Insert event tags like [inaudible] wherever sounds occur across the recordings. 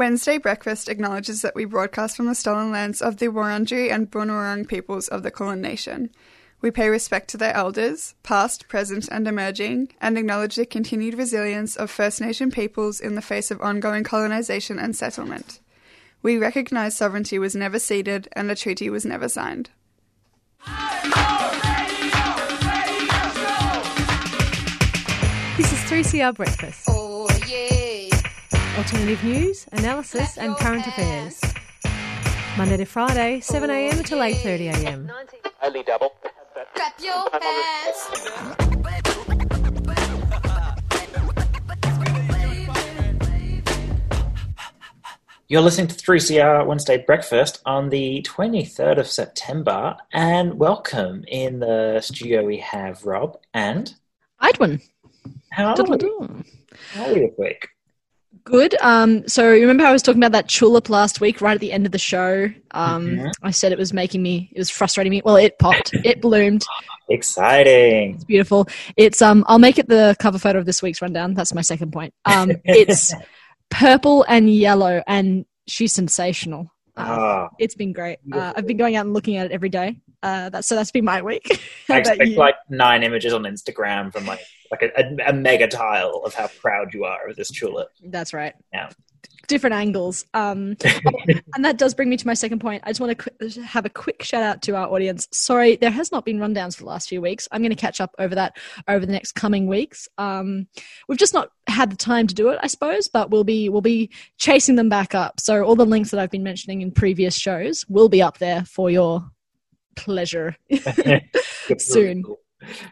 Wednesday Breakfast acknowledges that we broadcast from the stolen lands of the Wurundjeri and Bunurong peoples of the Kulin Nation. We pay respect to their elders, past, present, and emerging, and acknowledge the continued resilience of First Nation peoples in the face of ongoing colonisation and settlement. We recognise sovereignty was never ceded and a treaty was never signed. This is 3CR Breakfast. Oh yeah. Alternative news, analysis, and current affairs. Monday to Friday, 7am until 8.30am. Only double. Clap your hands. You're listening to 3CR Wednesday Breakfast on the 23rd of September, and welcome. In the studio, we have Rob and Idwin. how are we, how are we this week? Good. Um, so remember how I was talking about that tulip last week, right at the end of the show? Um, Mhm. I said it was making me, it was frustrating me. Well, it popped, it bloomed. Exciting. It's beautiful. It's um, I'll make it the cover photo of this week's rundown. That's my second point. Um, [laughs] it's purple and yellow, and she's sensational. Uh, Ah, it's been great. Uh, I've been going out and looking at it every day. Uh, that, so that's been my week. [laughs] I expect you? like nine images on Instagram from like like a, a, a mega tile of how proud you are of this tulip. That's right. Yeah. Different angles. Um, [laughs] and that does bring me to my second point. I just want to qu- have a quick shout out to our audience. Sorry, there has not been rundowns for the last few weeks. I'm going to catch up over that over the next coming weeks. Um, we've just not had the time to do it, I suppose, but we'll be we'll be chasing them back up. So all the links that I've been mentioning in previous shows will be up there for your pleasure. [laughs] [laughs] Soon.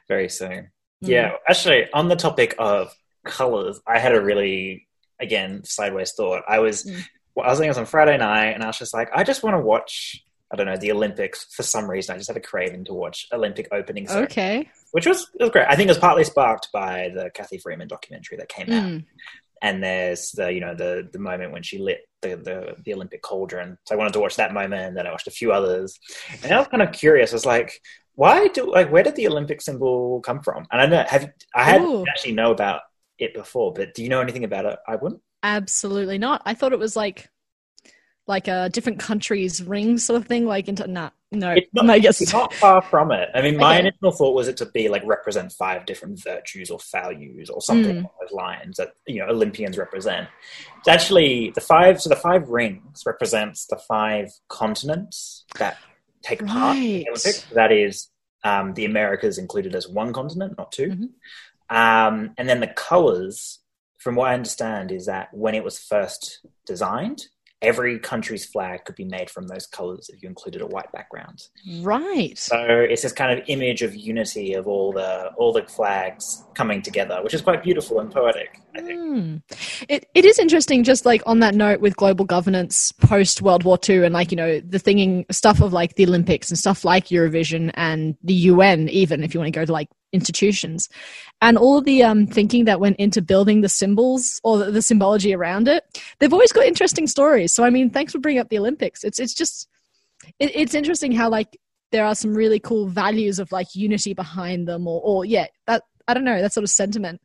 Very soon. Yeah, actually, on the topic of colors, I had a really, again, sideways thought. I was, Mm. well, I was thinking it was on Friday night, and I was just like, I just want to watch. I don't know the Olympics for some reason. I just had a craving to watch Olympic opening, ceremony, Okay. which was it was great. I think it was partly sparked by the Cathy Freeman documentary that came out, Mm. and there's the you know the the moment when she lit the the, the Olympic cauldron. So I wanted to watch that moment, and then I watched a few others, and I was kind of curious. I was like, why do like where did the Olympic symbol come from? And I know have I had Ooh. actually know about it before, but do you know anything about it? I wouldn't. Absolutely not. I thought it was like like a different country's ring sort of thing. Like into nah, no, It's not, I guess it's not far from it. I mean, my Okay. initial thought was it to be like represent five different virtues or values or something Mm. along those lines that you know Olympians represent. It's actually the five. So the five rings represents the five continents that take part in the Olympics. That is um, the Americas included as one continent, not 2 Mhm. Um, and then the colors, from what I understand, is that when it was first designed, every country's flag could be made from those colors if you included a white background. right. So it's this kind of image of unity of all the all the flags coming together, which is quite beautiful and poetic. I think. Hmm. It it is interesting. Just like on that note, with global governance post World War II, and like you know the thinging stuff of like the Olympics and stuff like Eurovision and the UN, even if you want to go to like institutions, and all the um, thinking that went into building the symbols or the, the symbology around it. They've always got interesting stories. So I mean, thanks for bringing up the Olympics. It's it's just it, it's interesting how like there are some really cool values of like unity behind them, or or yeah, that I don't know that sort of sentiment.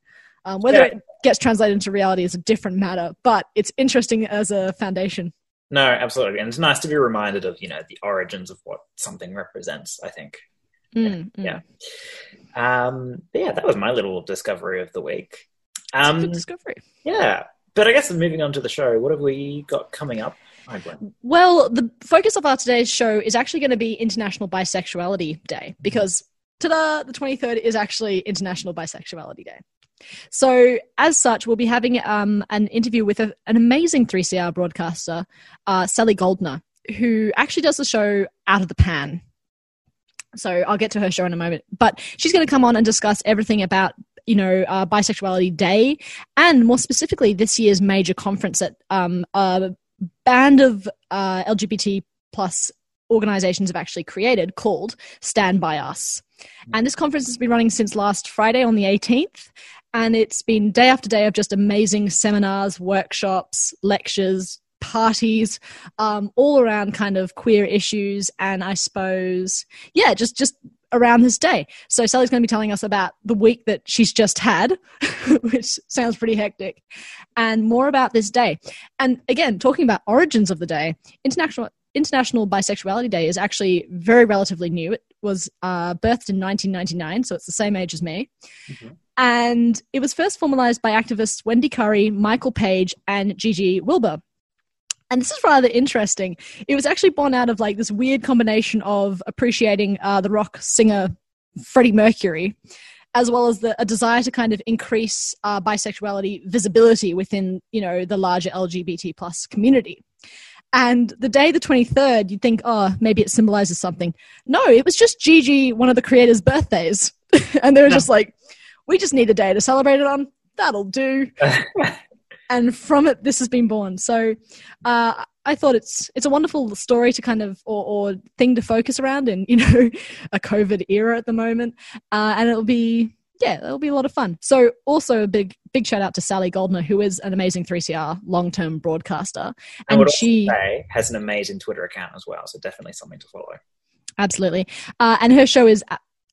Um, whether Yeah. it gets translated into reality is a different matter, but it's interesting as a foundation. No, absolutely, and it's nice to be reminded of you know the origins of what something represents. I think. Mm, mm. Yeah. Um, but yeah, that was my little discovery of the week. Um, good discovery. yeah, but I guess moving on to the show, what have we got coming up? Well, the focus of our today's show is actually going to be International Bisexuality Day because ta-da, the 23rd is actually International Bisexuality Day. So, as such, we'll be having um, an interview with a, an amazing 3CR broadcaster, uh, Sally Goldner, who actually does the show Out of the Pan. So, I'll get to her show in a moment. But she's going to come on and discuss everything about, you know, uh, Bisexuality Day and more specifically this year's major conference at um, uh, band of uh, LGBT plus organizations have actually created called Stand By Us. And this conference has been running since last Friday on the 18th. And it's been day after day of just amazing seminars, workshops, lectures, parties, um, all around kind of queer issues. And I suppose, yeah, just, just around this day. So Sally's going to be telling us about the week that she's just had, [laughs] which sounds pretty hectic, and more about this day. And again, talking about origins of the day, International International Bisexuality Day is actually very relatively new. It was uh, birthed in 1999, so it's the same age as me. And it was first formalized by activists Wendy Curry, Michael Page, and Gigi Wilbur. And this is rather interesting. It was actually born out of like this weird combination of appreciating uh, the rock singer Freddie Mercury, as well as the, a desire to kind of increase uh, bisexuality visibility within you know the larger LGBT plus community. And the day, the 23rd, you'd think, oh, maybe it symbolizes something. No, it was just Gigi, one of the creators' birthdays. [laughs] and they were just like, we just need a day to celebrate it on. That'll do. [laughs] and from it, this has been born. So uh, I thought it's it's a wonderful story to kind of or, or thing to focus around in [laughs] you know a COVID era at the moment, uh, and it'll be yeah it'll be a lot of fun. So also a big big shout out to Sally Goldner, who is an amazing 3CR long term broadcaster, I and she has an amazing Twitter account as well, so definitely something to follow. Absolutely. Uh, and her show is,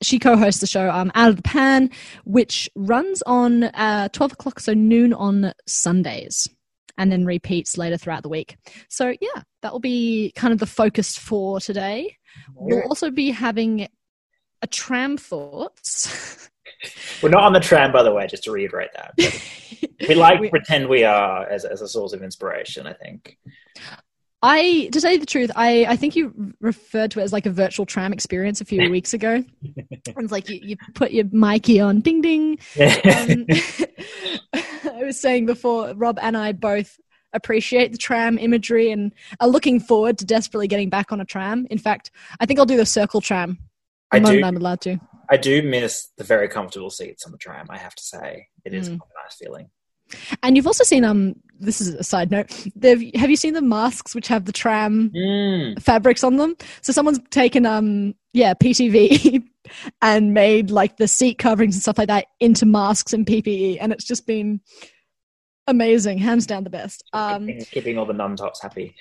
she co hosts the show um, Out of the Pan, which runs on uh, 12 o'clock, so noon on Sundays, and then repeats later throughout the week. So, yeah, that will be kind of the focus for today. We'll also be having a tram thoughts. [laughs] We're not on the tram, by the way, just to reiterate that. [laughs] We like We- pretend we are as, as a source of inspiration, I think. I, to tell you the truth, I, I think you referred to it as like a virtual tram experience a few weeks ago. [laughs] it's like you, you put your Mikey on, ding ding, um, [laughs] I was saying before, Rob and I both appreciate the tram imagery and are looking forward to desperately getting back on a tram. In fact, I think I'll do the circle tram the I moment do, I'm allowed to. I do miss the very comfortable seats on the tram, I have to say. It is Mm. quite a nice feeling. And you've also seen um. This is a side note. They've, have you seen the masks which have the tram Mm. fabrics on them? So someone's taken um yeah PTV [laughs] and made like the seat coverings and stuff like that into masks and PPE, and it's just been amazing, hands down the best. Um, keeping, keeping all the NUMTOTs happy.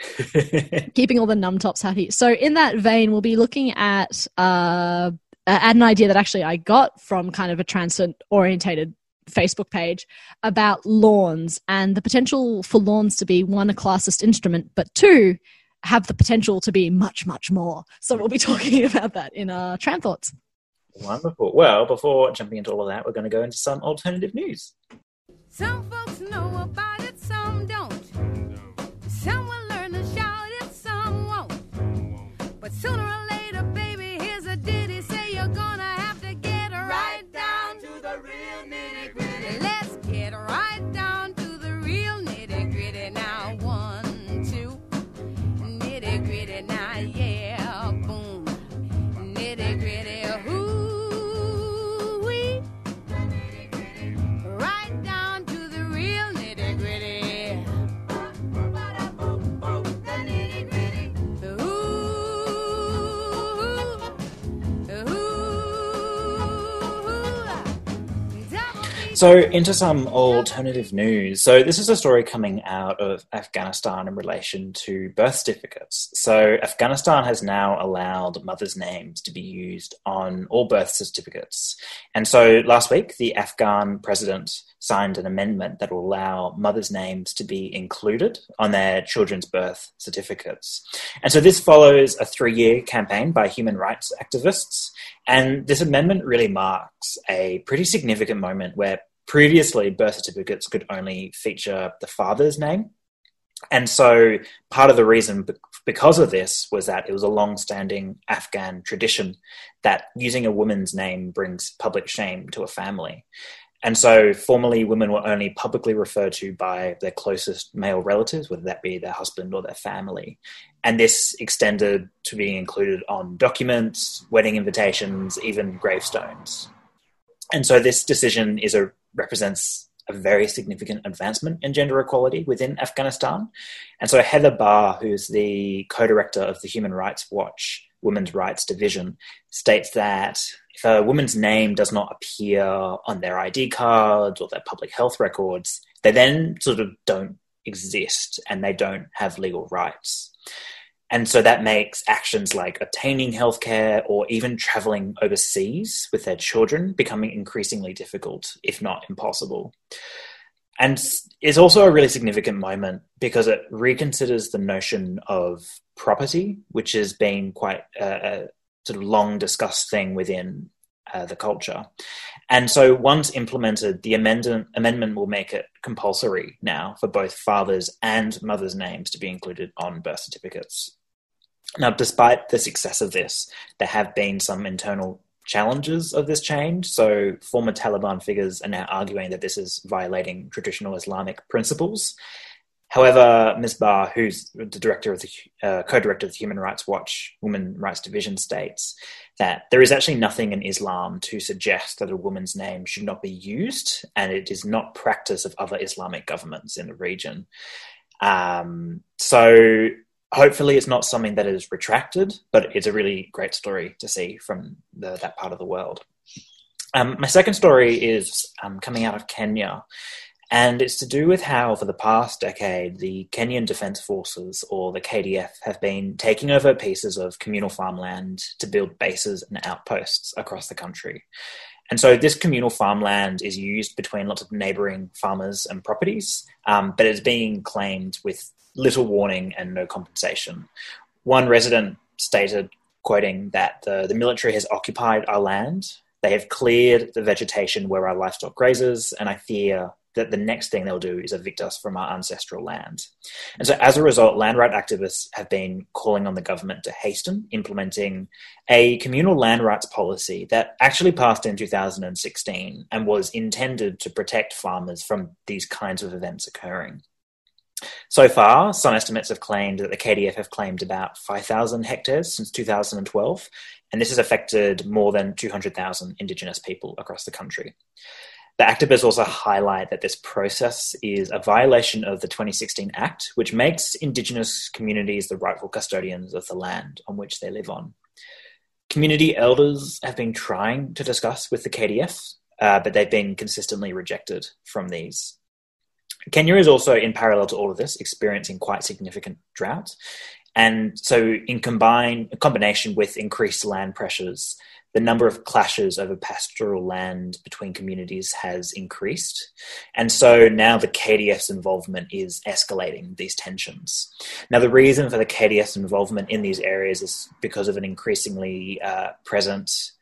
[laughs] keeping all the NUMTOTs happy. So in that vein, we'll be looking at uh, at an idea that actually I got from kind of a transit orientated Facebook page about lawns and the potential for lawns to be one a classist instrument, but two have the potential to be much much more. So we'll be [laughs] talking about that in our tram thoughts. Wonderful. Well, before jumping into all of that, we're going to go into some alternative news. Some folks know about So, into some alternative news. So, this is a story coming out of Afghanistan in relation to birth certificates. So, Afghanistan has now allowed mothers' names to be used on all birth certificates. And so, last week, the Afghan president signed an amendment that will allow mothers' names to be included on their children's birth certificates. And so, this follows a three year campaign by human rights activists. And this amendment really marks a pretty significant moment where previously birth certificates could only feature the father's name. And so part of the reason because of this was that it was a long standing Afghan tradition that using a woman's name brings public shame to a family. And so formerly women were only publicly referred to by their closest male relatives, whether that be their husband or their family. And this extended to being included on documents, wedding invitations, even gravestones. And so this decision is a represents a very significant advancement in gender equality within Afghanistan. And so Heather Barr, who's the co-director of the Human Rights Watch Women's Rights Division, states that if a woman's name does not appear on their ID cards or their public health records, they then sort of don't exist and they don't have legal rights. And so that makes actions like obtaining healthcare or even traveling overseas with their children becoming increasingly difficult, if not impossible. And it's also a really significant moment because it reconsiders the notion of property, which has been quite a, a sort of long discussed thing within uh, the culture. And so once implemented, the amendment, amendment will make it compulsory now for both fathers and mothers' names to be included on birth certificates. Now, despite the success of this, there have been some internal challenges of this change. So, former Taliban figures are now arguing that this is violating traditional Islamic principles. However, Ms. Barr, who's the director of the uh, co-director of the Human Rights Watch Women Rights Division, states that there is actually nothing in Islam to suggest that a woman's name should not be used, and it is not practice of other Islamic governments in the region. Um, so hopefully it's not something that is retracted, but it's a really great story to see from the, that part of the world. Um, my second story is um, coming out of Kenya, and it's to do with how, for the past decade, the Kenyan Defence Forces, or the KDF, have been taking over pieces of communal farmland to build bases and outposts across the country. And so this communal farmland is used between lots of neighbouring farmers and properties, um, but it's being claimed with little warning and no compensation. One resident stated, quoting, that the, the military has occupied our land, they have cleared the vegetation where our livestock grazes, and I fear that the next thing they'll do is evict us from our ancestral land. And so, as a result, land right activists have been calling on the government to hasten implementing a communal land rights policy that actually passed in 2016 and was intended to protect farmers from these kinds of events occurring. So far, some estimates have claimed that the KDF have claimed about 5,000 hectares since 2012, and this has affected more than 200,000 Indigenous people across the country. The activists also highlight that this process is a violation of the 2016 Act, which makes Indigenous communities the rightful custodians of the land on which they live on. Community elders have been trying to discuss with the KDF, uh, but they've been consistently rejected from these Kenya is also, in parallel to all of this, experiencing quite significant drought. And so, in combine, combination with increased land pressures, the number of clashes over pastoral land between communities has increased. And so now the KDF's involvement is escalating these tensions. Now, the reason for the KDF's involvement in these areas is because of an increasingly uh, present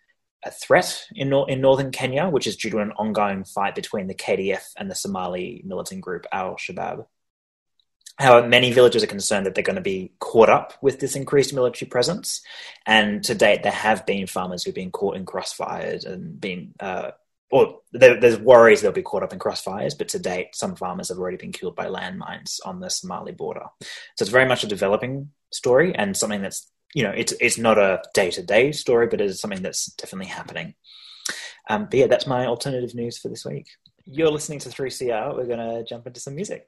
a threat in, in northern Kenya, which is due to an ongoing fight between the KDF and the Somali militant group Al Shabaab. However, many villagers are concerned that they're going to be caught up with this increased military presence. And to date, there have been farmers who've been caught in crossfires and been, uh, or there, there's worries they'll be caught up in crossfires, but to date, some farmers have already been killed by landmines on the Somali border. So it's very much a developing story and something that's you know, it's it's not a day to day story, but it is something that's definitely happening. Um, but yeah, that's my alternative news for this week. You're listening to 3CR. We're going to jump into some music.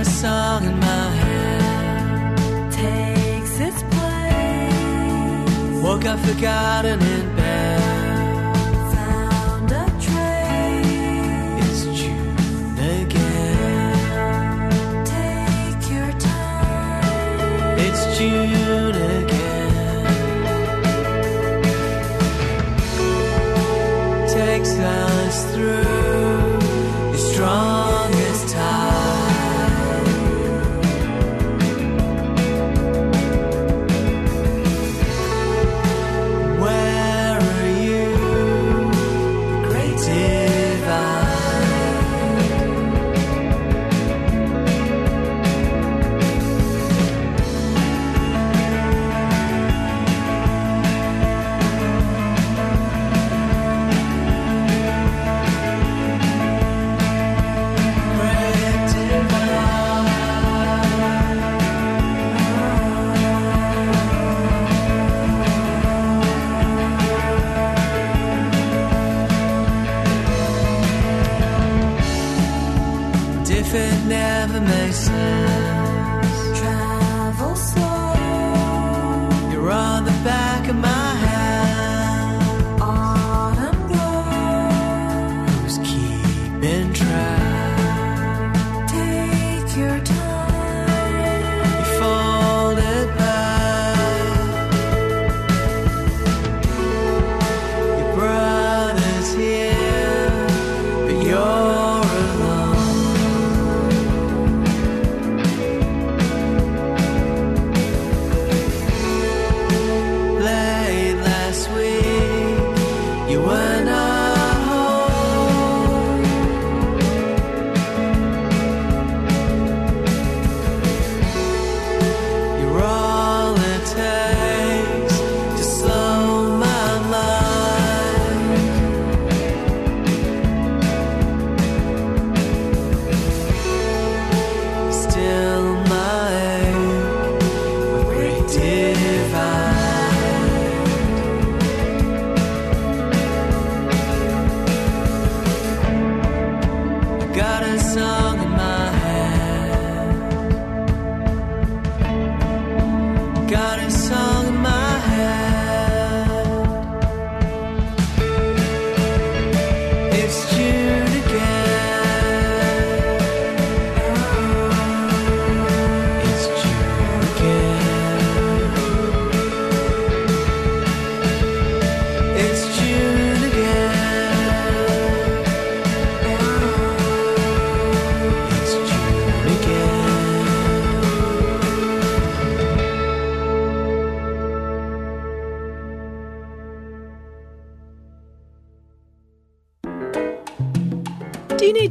A song in my head. Takes its place. Woke up forgotten in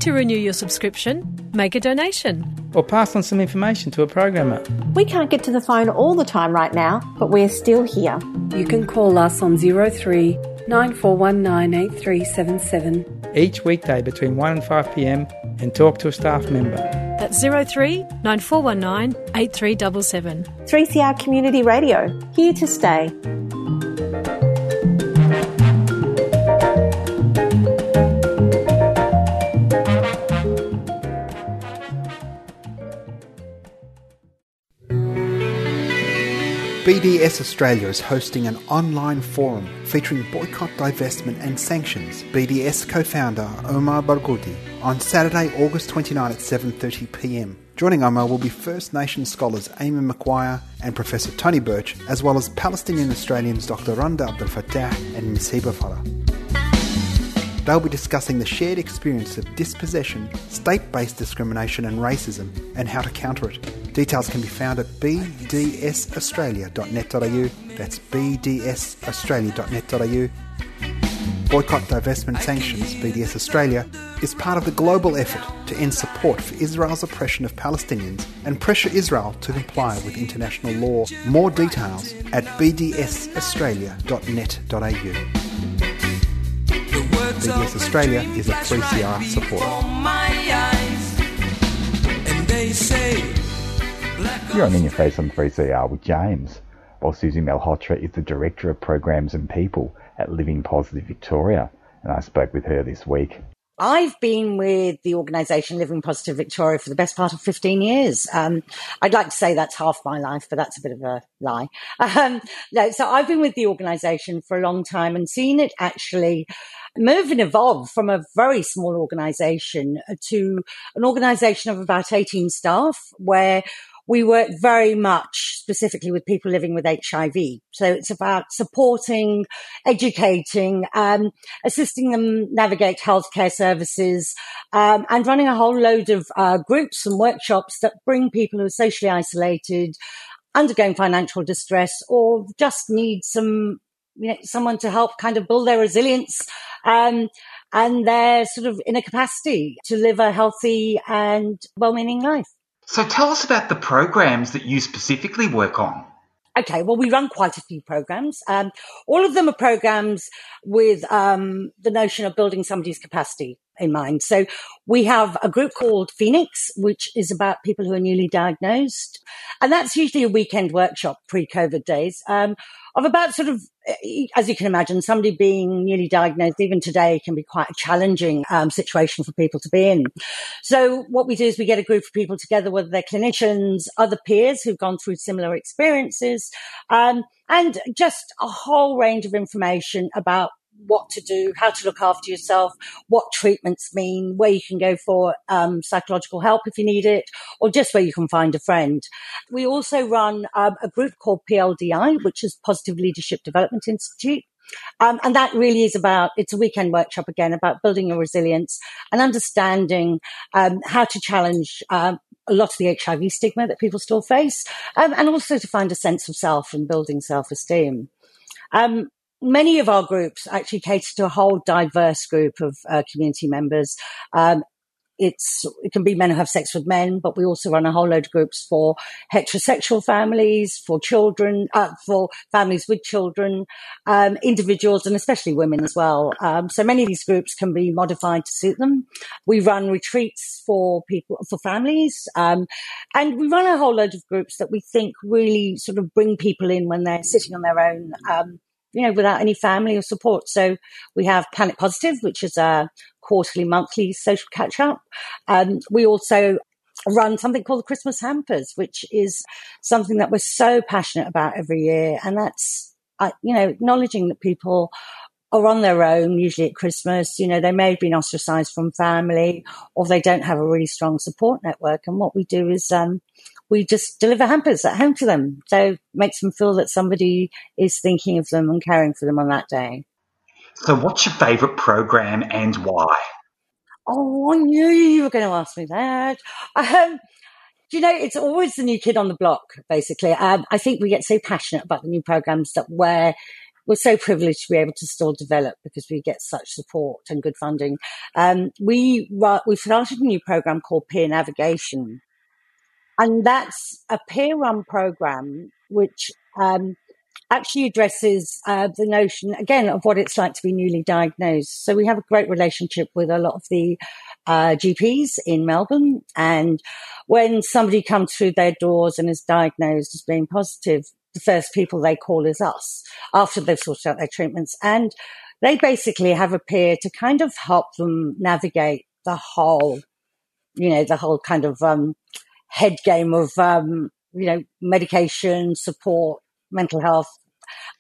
to renew your subscription? Make a donation. Or pass on some information to a programmer. We can't get to the phone all the time right now, but we're still here. You can call us on 03 9419 Each weekday between 1 and 5 pm and talk to a staff member. That's 03 9419 8377. 3CR Community Radio, here to stay. BDS Australia is hosting an online forum featuring boycott, divestment and sanctions. BDS co-founder Omar Barghouti on Saturday, August 29 at 7:30 p.m. Joining Omar will be First Nation scholars Amy McQuire and Professor Tony Birch, as well as Palestinian Australians Dr. Randa Abdel Fattah and Nasiba Farah. They'll be discussing the shared experience of dispossession, state based discrimination and racism, and how to counter it. Details can be found at bdsaustralia.net.au. That's bdsaustralia.net.au. Boycott, Divestment, Sanctions, BDS Australia, is part of the global effort to end support for Israel's oppression of Palestinians and pressure Israel to comply with international law. More details at bdsaustralia.net.au. BDS Australia is a 3CR supporter. You're on In Your Face on 3CR with James, while Susie Malhotra is the Director of Programs and People at Living Positive Victoria, and I spoke with her this week. I've been with the organisation Living Positive Victoria for the best part of 15 years. Um, I'd like to say that's half my life, but that's a bit of a lie. [laughs] Um, no, so I've been with the organisation for a long time and seen it actually move and evolve from a very small organisation to an organisation of about 18 staff where we work very much specifically with people living with HIV. So it's about supporting, educating, um, assisting them navigate healthcare services, um, and running a whole load of uh, groups and workshops that bring people who are socially isolated, undergoing financial distress, or just need some, you know, someone to help kind of build their resilience. Um, and their sort of inner capacity to live a healthy and well-meaning life. So tell us about the programs that you specifically work on. Okay, well, we run quite a few programs. Um, all of them are programs with um, the notion of building somebody's capacity in mind. So we have a group called Phoenix, which is about people who are newly diagnosed. And that's usually a weekend workshop pre COVID days um, of about sort of, as you can imagine, somebody being newly diagnosed, even today, can be quite a challenging um, situation for people to be in. So what we do is we get a group of people together, whether they're clinicians, other peers who've gone through similar experiences, um, and just a whole range of information about what to do, how to look after yourself, what treatments mean, where you can go for um, psychological help if you need it, or just where you can find a friend. We also run um, a group called PLDI, which is Positive Leadership Development Institute. Um, and that really is about, it's a weekend workshop again about building your resilience and understanding um, how to challenge um, a lot of the HIV stigma that people still face, um, and also to find a sense of self and building self esteem. Um, many of our groups actually cater to a whole diverse group of uh, community members. Um, it's it can be men who have sex with men, but we also run a whole load of groups for heterosexual families, for children, uh, for families with children, um, individuals, and especially women as well. Um, so many of these groups can be modified to suit them. We run retreats for people for families, um, and we run a whole load of groups that we think really sort of bring people in when they're sitting on their own. You know, without any family or support. So we have Planet Positive, which is a quarterly, monthly social catch up. Um, we also run something called the Christmas Hampers, which is something that we're so passionate about every year. And that's, uh, you know, acknowledging that people are on their own, usually at Christmas. You know, they may have been ostracized from family or they don't have a really strong support network. And what we do is, um, we just deliver hampers at home to them. So it makes them feel that somebody is thinking of them and caring for them on that day. So, what's your favourite program and why? Oh, I knew you were going to ask me that. Um, you know, it's always the new kid on the block, basically. Um, I think we get so passionate about the new programs that we're, we're so privileged to be able to still develop because we get such support and good funding. Um, we, we started a new program called Peer Navigation. And that's a peer run program which um, actually addresses uh, the notion again of what it's like to be newly diagnosed. So we have a great relationship with a lot of the uh, GPs in Melbourne, and when somebody comes through their doors and is diagnosed as being positive, the first people they call is us after they've sorted out their treatments, and they basically have a peer to kind of help them navigate the whole, you know, the whole kind of um, head game of um, you know medication support mental health.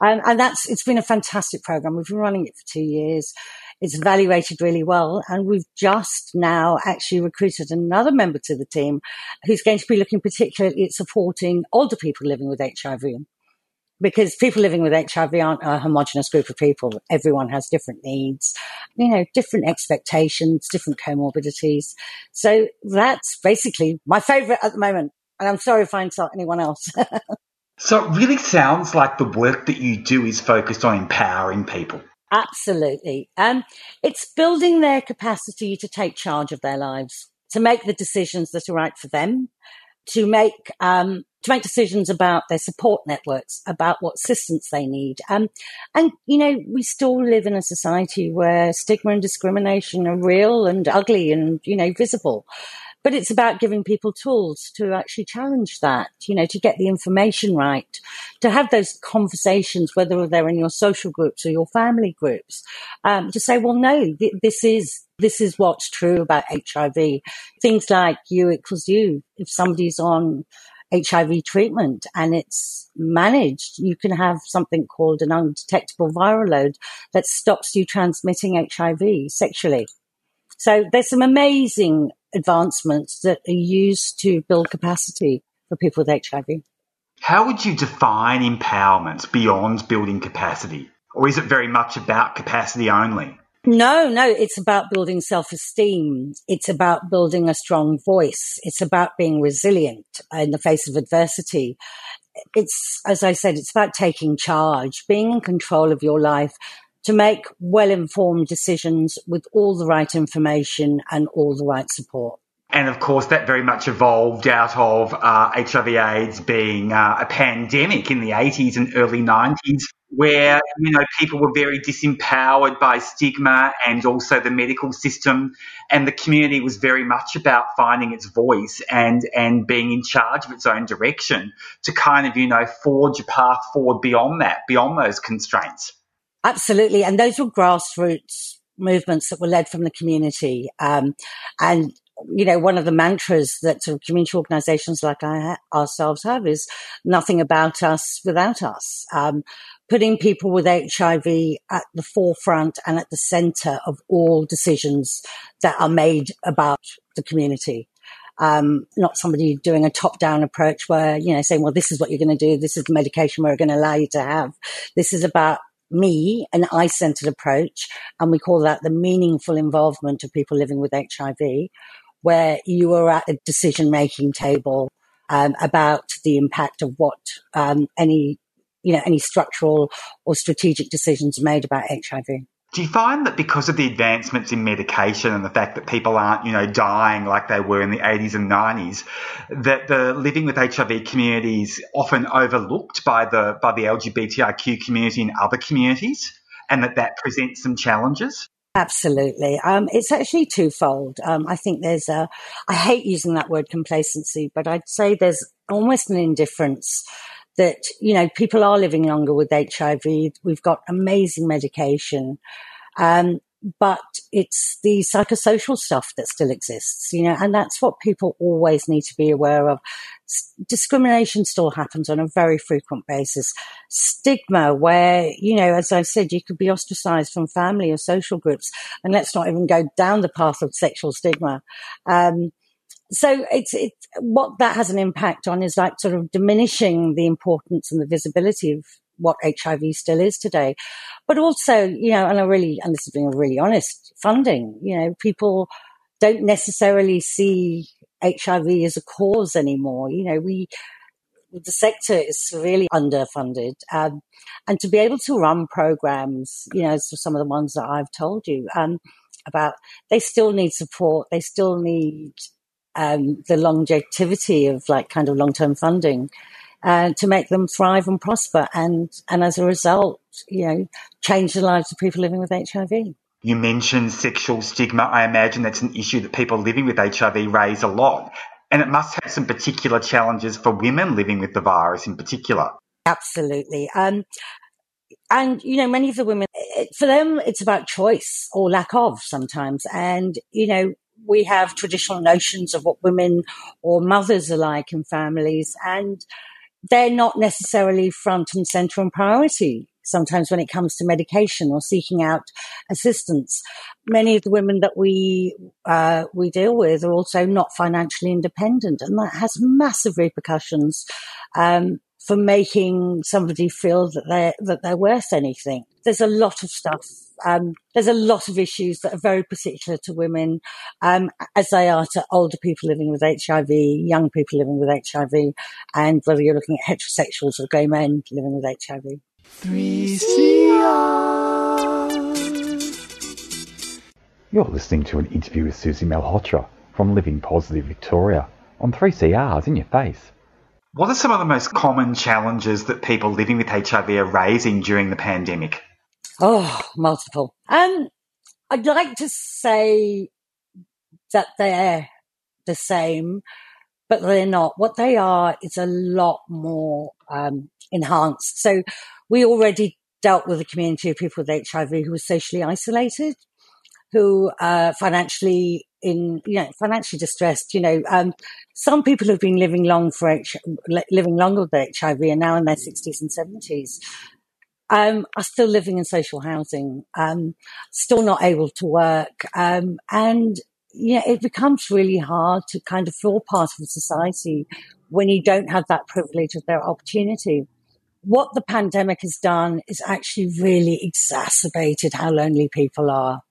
And, and that's, it's been a fantastic program. We've been running it for two years. It's evaluated really well. And we've just now actually recruited another member to the team who's going to be looking particularly at supporting older people living with HIV. Because people living with HIV aren't a homogenous group of people. Everyone has different needs, you know, different expectations, different comorbidities. So that's basically my favorite at the moment. And I'm sorry if I insult anyone else. [laughs] So it really sounds like the work that you do is focused on empowering people. Absolutely. Um, it's building their capacity to take charge of their lives, to make the decisions that are right for them, to make um, to make decisions about their support networks, about what assistance they need. Um, and you know, we still live in a society where stigma and discrimination are real and ugly and you know visible. But it's about giving people tools to actually challenge that, you know, to get the information right, to have those conversations, whether they're in your social groups or your family groups, um, to say, well, no, th- this is, this is what's true about HIV. Things like U equals U. If somebody's on HIV treatment and it's managed, you can have something called an undetectable viral load that stops you transmitting HIV sexually. So there's some amazing advancements that are used to build capacity for people with HIV. How would you define empowerment beyond building capacity? Or is it very much about capacity only? No, no, it's about building self esteem. It's about building a strong voice. It's about being resilient in the face of adversity. It's, as I said, it's about taking charge, being in control of your life to make well informed decisions with all the right information and all the right support. And of course, that very much evolved out of uh, HIV/AIDS being uh, a pandemic in the 80s and early 90s, where you know people were very disempowered by stigma and also the medical system, and the community was very much about finding its voice and and being in charge of its own direction to kind of you know forge a path forward beyond that, beyond those constraints. Absolutely. And those were grassroots movements that were led from the community. Um, and, you know, one of the mantras that sort of community organizations like I, ourselves have is nothing about us without us. Um, putting people with HIV at the forefront and at the center of all decisions that are made about the community. Um, not somebody doing a top down approach where, you know, saying, well, this is what you're going to do. This is the medication we're going to allow you to have. This is about me, an I centered approach, and we call that the meaningful involvement of people living with HIV, where you are at a decision making table um, about the impact of what um, any you know any structural or strategic decisions made about HIV. Do you find that because of the advancements in medication and the fact that people aren't, you know, dying like they were in the 80s and 90s, that the living with HIV community is often overlooked by the by the LGBTIQ community in other communities, and that that presents some challenges? Absolutely. Um, it's actually twofold. Um, I think there's a, I hate using that word complacency, but I'd say there's almost an indifference that, you know, people are living longer with HIV. We've got amazing medication. Um, but it's the psychosocial stuff that still exists, you know, and that's what people always need to be aware of. S- discrimination still happens on a very frequent basis. Stigma, where, you know, as I said, you could be ostracized from family or social groups, and let's not even go down the path of sexual stigma. Um, so it's it's what that has an impact on is like sort of diminishing the importance and the visibility of what HIV still is today. But also, you know, and I really, and this is being really honest, funding, you know, people don't necessarily see HIV as a cause anymore. You know, we, the sector is really underfunded. Um, and to be able to run programs, you know, so some of the ones that I've told you, um, about, they still need support. They still need, um, the longevity of like kind of long-term funding uh, to make them thrive and prosper, and and as a result, you know, change the lives of people living with HIV. You mentioned sexual stigma. I imagine that's an issue that people living with HIV raise a lot. And it must have some particular challenges for women living with the virus in particular. Absolutely. Um, and, you know, many of the women, for them, it's about choice or lack of sometimes. And, you know, we have traditional notions of what women or mothers are like in families. And they're not necessarily front and center and priority sometimes when it comes to medication or seeking out assistance. Many of the women that we uh, we deal with are also not financially independent, and that has massive repercussions um, for making somebody feel that they're that they're worth anything. There's a lot of stuff. Um, there's a lot of issues that are very particular to women, um, as they are to older people living with HIV, young people living with HIV, and whether you're looking at heterosexuals or gay men living with HIV. 3CR. You're listening to an interview with Susie Malhotra from Living Positive Victoria on 3CR's In Your Face. What are some of the most common challenges that people living with HIV are raising during the pandemic? Oh, multiple. Um, I'd like to say that they're the same, but they're not. What they are is a lot more um, enhanced. So we already dealt with a community of people with HIV who were socially isolated, who uh, financially in you know financially distressed. You know, um, some people have been living long for H- living longer with HIV and now in their sixties and seventies. Um, are still living in social housing, um, still not able to work, um, and yeah, it becomes really hard to kind of feel part of society when you don't have that privilege of their opportunity. What the pandemic has done is actually really exacerbated how lonely people are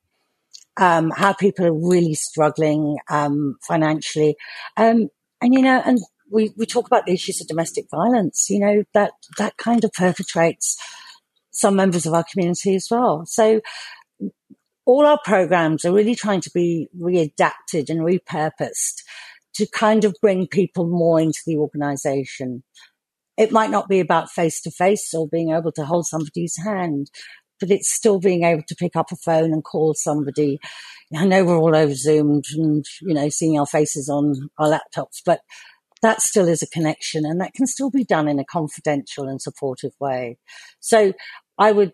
um, how people are really struggling um, financially. Um, and, you know, and we, we talk about the issues of domestic violence, you know, that, that kind of perpetrates some members of our community as well. So all our programs are really trying to be readapted and repurposed to kind of bring people more into the organization. It might not be about face to face or being able to hold somebody's hand, but it's still being able to pick up a phone and call somebody. I know we're all over Zoomed and, you know, seeing our faces on our laptops, but that still is a connection and that can still be done in a confidential and supportive way. So I would,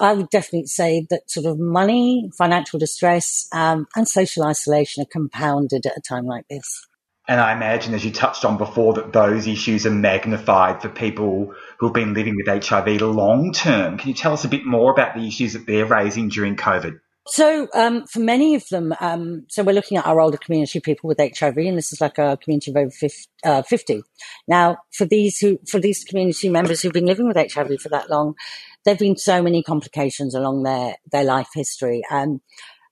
I would definitely say that sort of money, financial distress, um, and social isolation are compounded at a time like this. And I imagine, as you touched on before, that those issues are magnified for people who've been living with HIV long term. Can you tell us a bit more about the issues that they're raising during COVID? So, um, for many of them, um, so we're looking at our older community people with HIV, and this is like a community of over 50, uh, 50. Now, for these who, for these community members who've been living with HIV for that long, there've been so many complications along their, their life history. And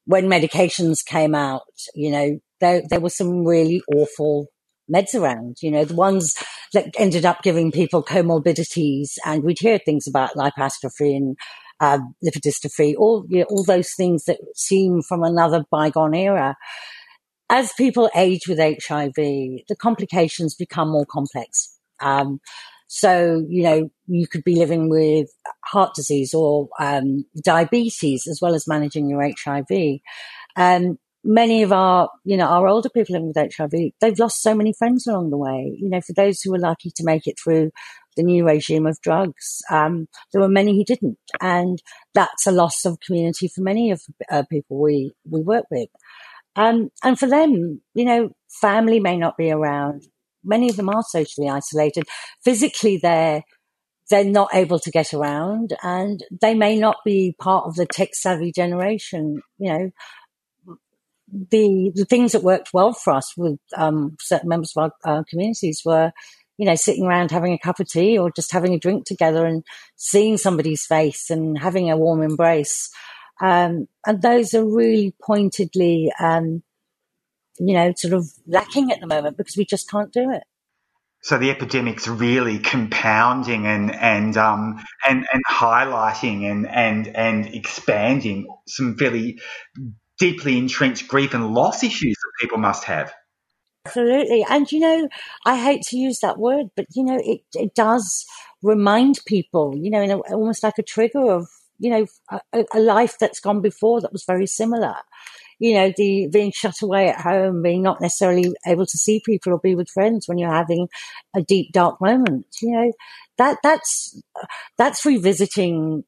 when medications came out, you know, there, there were some really awful meds around, you know, the ones that ended up giving people comorbidities. And we'd hear things about lipoatrophy and, um, lipodystrophy, all you know, all those things that seem from another bygone era. As people age with HIV, the complications become more complex. Um, so, you know, you could be living with heart disease or um, diabetes as well as managing your HIV. Um, many of our, you know, our older people living with HIV, they've lost so many friends along the way. You know, for those who were lucky to make it through the new regime of drugs, um, there were many who didn't, and that's a loss of community for many of uh, people we we work with. Um, and for them, you know, family may not be around. Many of them are socially isolated. Physically, they're they're not able to get around, and they may not be part of the tech savvy generation. You know, the the things that worked well for us with um, certain members of our uh, communities were, you know, sitting around having a cup of tea or just having a drink together and seeing somebody's face and having a warm embrace. Um, and those are really pointedly, um, you know, sort of lacking at the moment because we just can't do it. So the epidemic's really compounding and and um and and highlighting and and and expanding some fairly deeply entrenched grief and loss issues that people must have. Absolutely. And, you know, I hate to use that word, but, you know, it, it does remind people, you know, in a, almost like a trigger of, you know, a, a life that's gone before that was very similar. You know, the being shut away at home, being not necessarily able to see people or be with friends when you're having a deep, dark moment. You know, that, that's, that's revisiting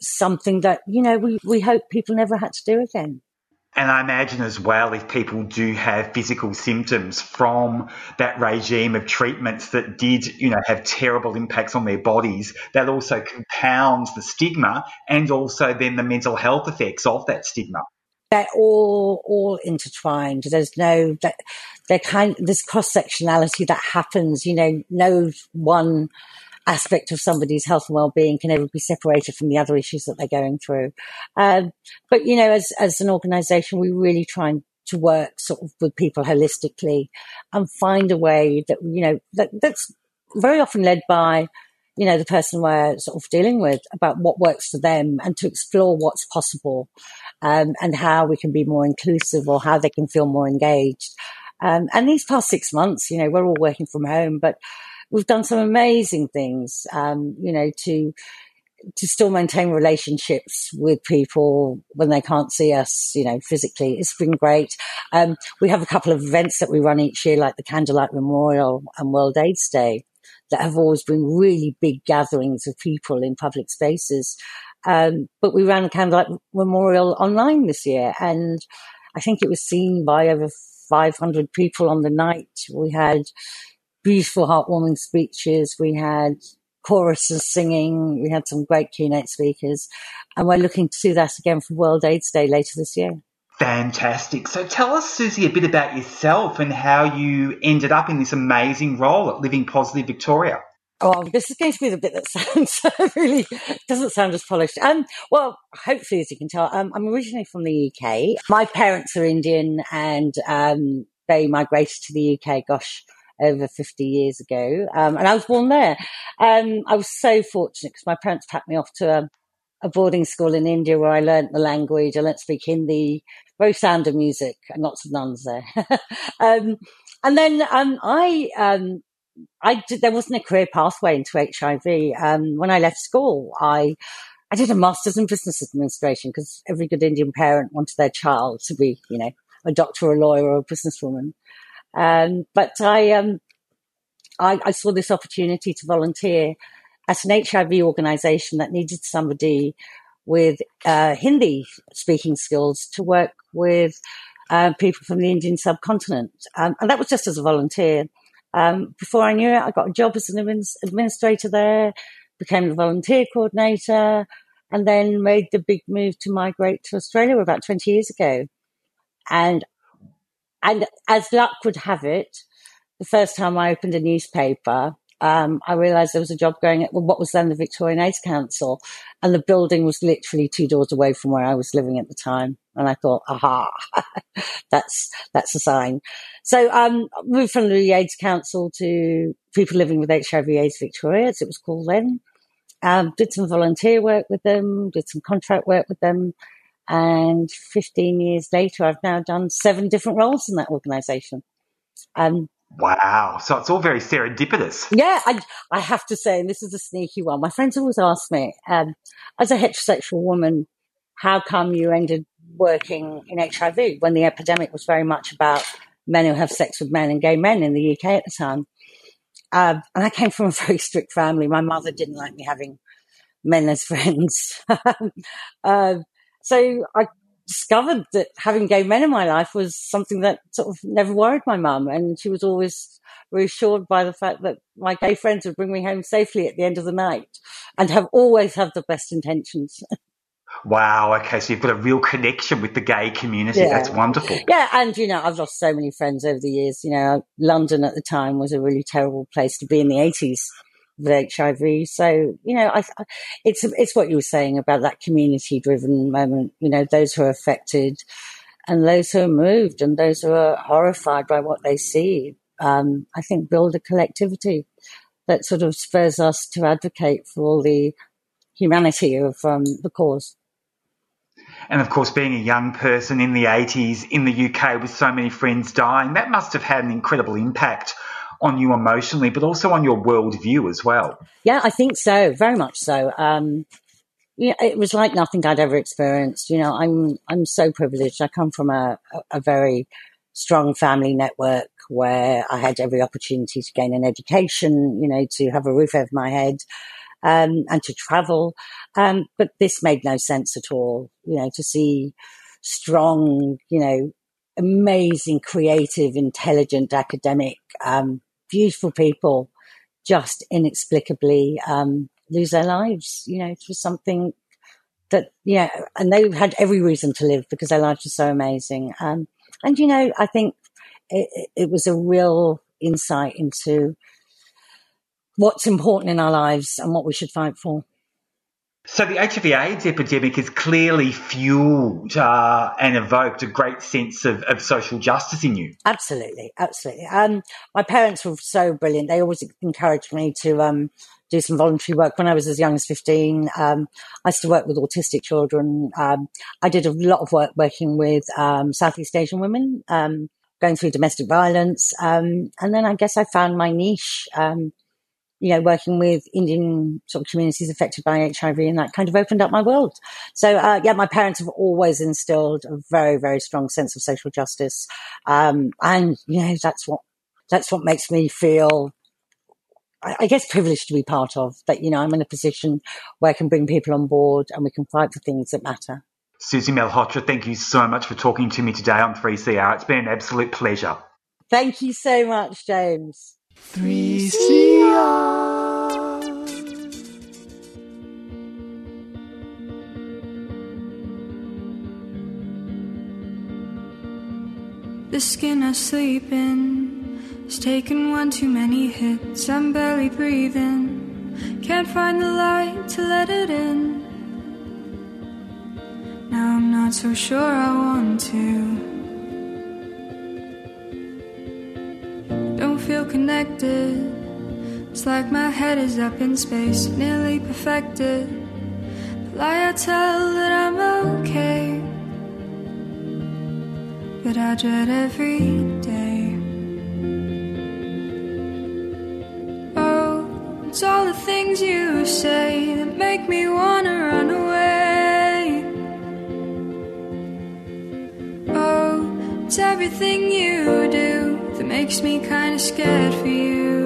something that, you know, we, we hope people never had to do again. And I imagine as well, if people do have physical symptoms from that regime of treatments that did, you know, have terrible impacts on their bodies, that also compounds the stigma and also then the mental health effects of that stigma. They're all all intertwined. There's no that they're kind this cross sectionality that happens. You know, no one aspect of somebody's health and well-being can ever be separated from the other issues that they're going through. Um, but you know, as as an organisation, we really try and to work sort of with people holistically and find a way that you know that that's very often led by you know the person we're sort of dealing with about what works for them and to explore what's possible um, and how we can be more inclusive or how they can feel more engaged. Um, and these past six months, you know, we're all working from home, but we've done some amazing things, um, you know, to to still maintain relationships with people when they can't see us, you know, physically. It's been great. Um, we have a couple of events that we run each year, like the Candlelight Memorial and World AIDS Day, that have always been really big gatherings of people in public spaces. Um, but we ran a Candlelight Memorial online this year, and I think it was seen by over 500 people on the night. We had beautiful, heartwarming speeches. We had choruses singing. We had some great keynote speakers. And we're looking to do that again for World AIDS Day later this year. Fantastic. So tell us, Susie, a bit about yourself and how you ended up in this amazing role at Living Positive Victoria. Oh, this is going to be the bit that [laughs] sounds really doesn't sound as polished. Um, well, hopefully, as you can tell, um, I'm originally from the UK. My parents are Indian, and um, they migrated to the UK. Gosh, over 50 years ago. Um, and I was born there. Um, I was so fortunate because my parents packed me off to a, a, boarding school in India where I learnt the language. I learnt to speak Hindi, very sound of music and lots of nuns there. [laughs] um, and then um, I, um, I did, there wasn't a career pathway into HIV. Um, when I left school, I, I did a master's in business administration because every good Indian parent wanted their child to be, you know, a doctor, a lawyer, or a businesswoman. Um, but I, um, I, I, saw this opportunity to volunteer at an HIV organization that needed somebody with uh, Hindi speaking skills to work with uh, people from the Indian subcontinent. Um, and that was just as a volunteer. Um, before I knew it, I got a job as an administrator there, became the volunteer coordinator, and then made the big move to migrate to Australia about 20 years ago. And and as luck would have it, the first time I opened a newspaper, um, I realised there was a job going at what was then the Victorian AIDS Council, and the building was literally two doors away from where I was living at the time. And I thought, aha, [laughs] that's that's a sign. So um, moved from the AIDS Council to people living with HIV/AIDS Victoria, as it was called then, Um, did some volunteer work with them, did some contract work with them. And 15 years later, I've now done seven different roles in that organisation. Um, Wow. So it's all very serendipitous. yeah, I, I have to say, and this is a sneaky one. My friends always ask me, um, as a heterosexual woman, how come you ended working in HIV when the epidemic was very much about men who have sex with men and gay men in the UK at the time? Um, and I came from a [laughs] very strict family. My mother didn't like me having men as friends. uh, [laughs] so I discovered that having gay men in my life was something that sort of never worried my mum. And she was always reassured by the fact that my gay friends would bring me home safely at the end of the night and have always had the best intentions. [laughs] Wow. Okay. So you've got a real connection with the gay community. Yeah. That's wonderful. Yeah, and you know, I've lost so many friends over the years. You know, London at the time was a really terrible place to be in the eighties with HIV. So, you know, I, it's it's what you were saying about that community-driven moment. You know, those who are affected, and those who are moved, and those who are horrified by what they see. Um, I think build a collectivity that sort of spurs us to advocate for all the humanity of um, the cause. And of course, being a young person in the 80s in the UK with so many friends dying, that must have had an incredible impact on you emotionally, but also on your worldview as well. Yeah, I think so. Very much so. Um, yeah, it was like nothing I'd ever experienced. You know, I'm I'm so privileged. I come from a, a very strong family network where I had every opportunity to gain an education. You know, to have a roof over my head. Um, and to travel. Um, but this made no sense at all. You know, to see strong, you know, amazing, creative, intelligent, academic, um, beautiful people just inexplicably um, lose their lives. You know, was something that, yeah, and they had every reason to live because their lives were so amazing. Um, and, you know, I think it- it was a real insight into what's important in our lives and what we should fight for. So the HIV AIDS epidemic has clearly fueled uh, and evoked a great sense of, of social justice in you. Absolutely, absolutely. Um, my parents were so brilliant. They always encouraged me to um, do some voluntary work when I was as young as 15. Um, I used to work with autistic children. Um, I did a lot of work working with um, Southeast Asian women um, going through domestic violence. And then I guess I found my niche. You know, working with Indian sort of communities affected by HIV, and that kind of opened up my world. So, uh, yeah, my parents have always instilled a very, very strong sense of social justice, um, and you know, that's what that's what makes me feel, I, I guess, privileged to be part of. That you know, I'm in a position where I can bring people on board, and we can fight for things that matter. Susie Malhotra, thank you so much for talking to me today on 3CR. It's been an absolute pleasure. Thank you so much, James. 3CR. The skin I sleep in has taken one too many hits. I'm barely breathing. Can't find the light to let it in. Now I'm not so sure I want to. Connected. It's like my head is up in space, nearly perfected. The lie I tell that I'm okay but I dread every day. Oh, it's all the things you say that make me wanna run away. Oh, it's everything you makes me kinda scared for you.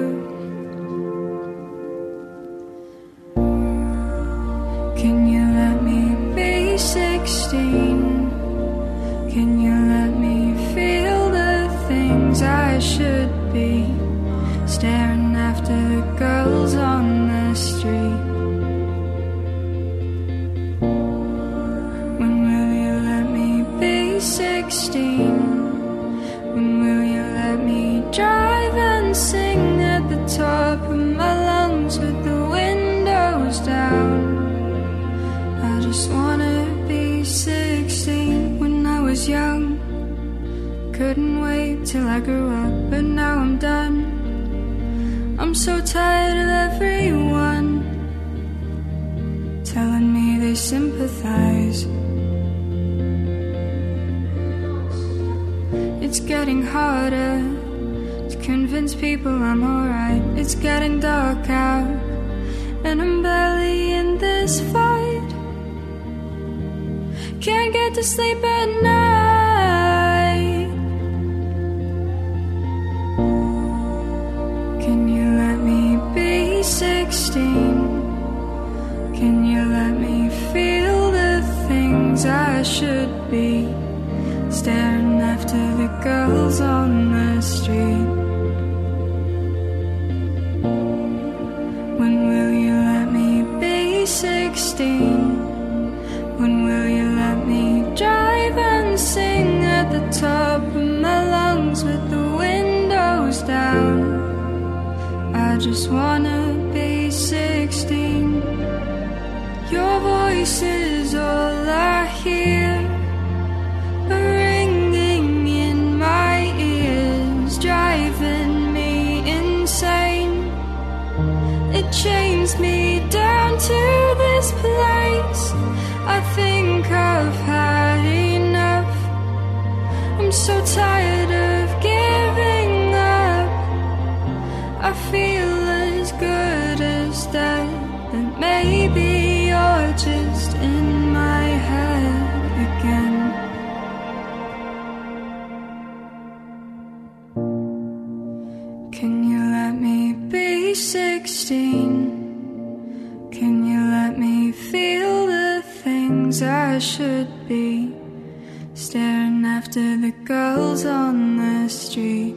Staring after the girls on the street.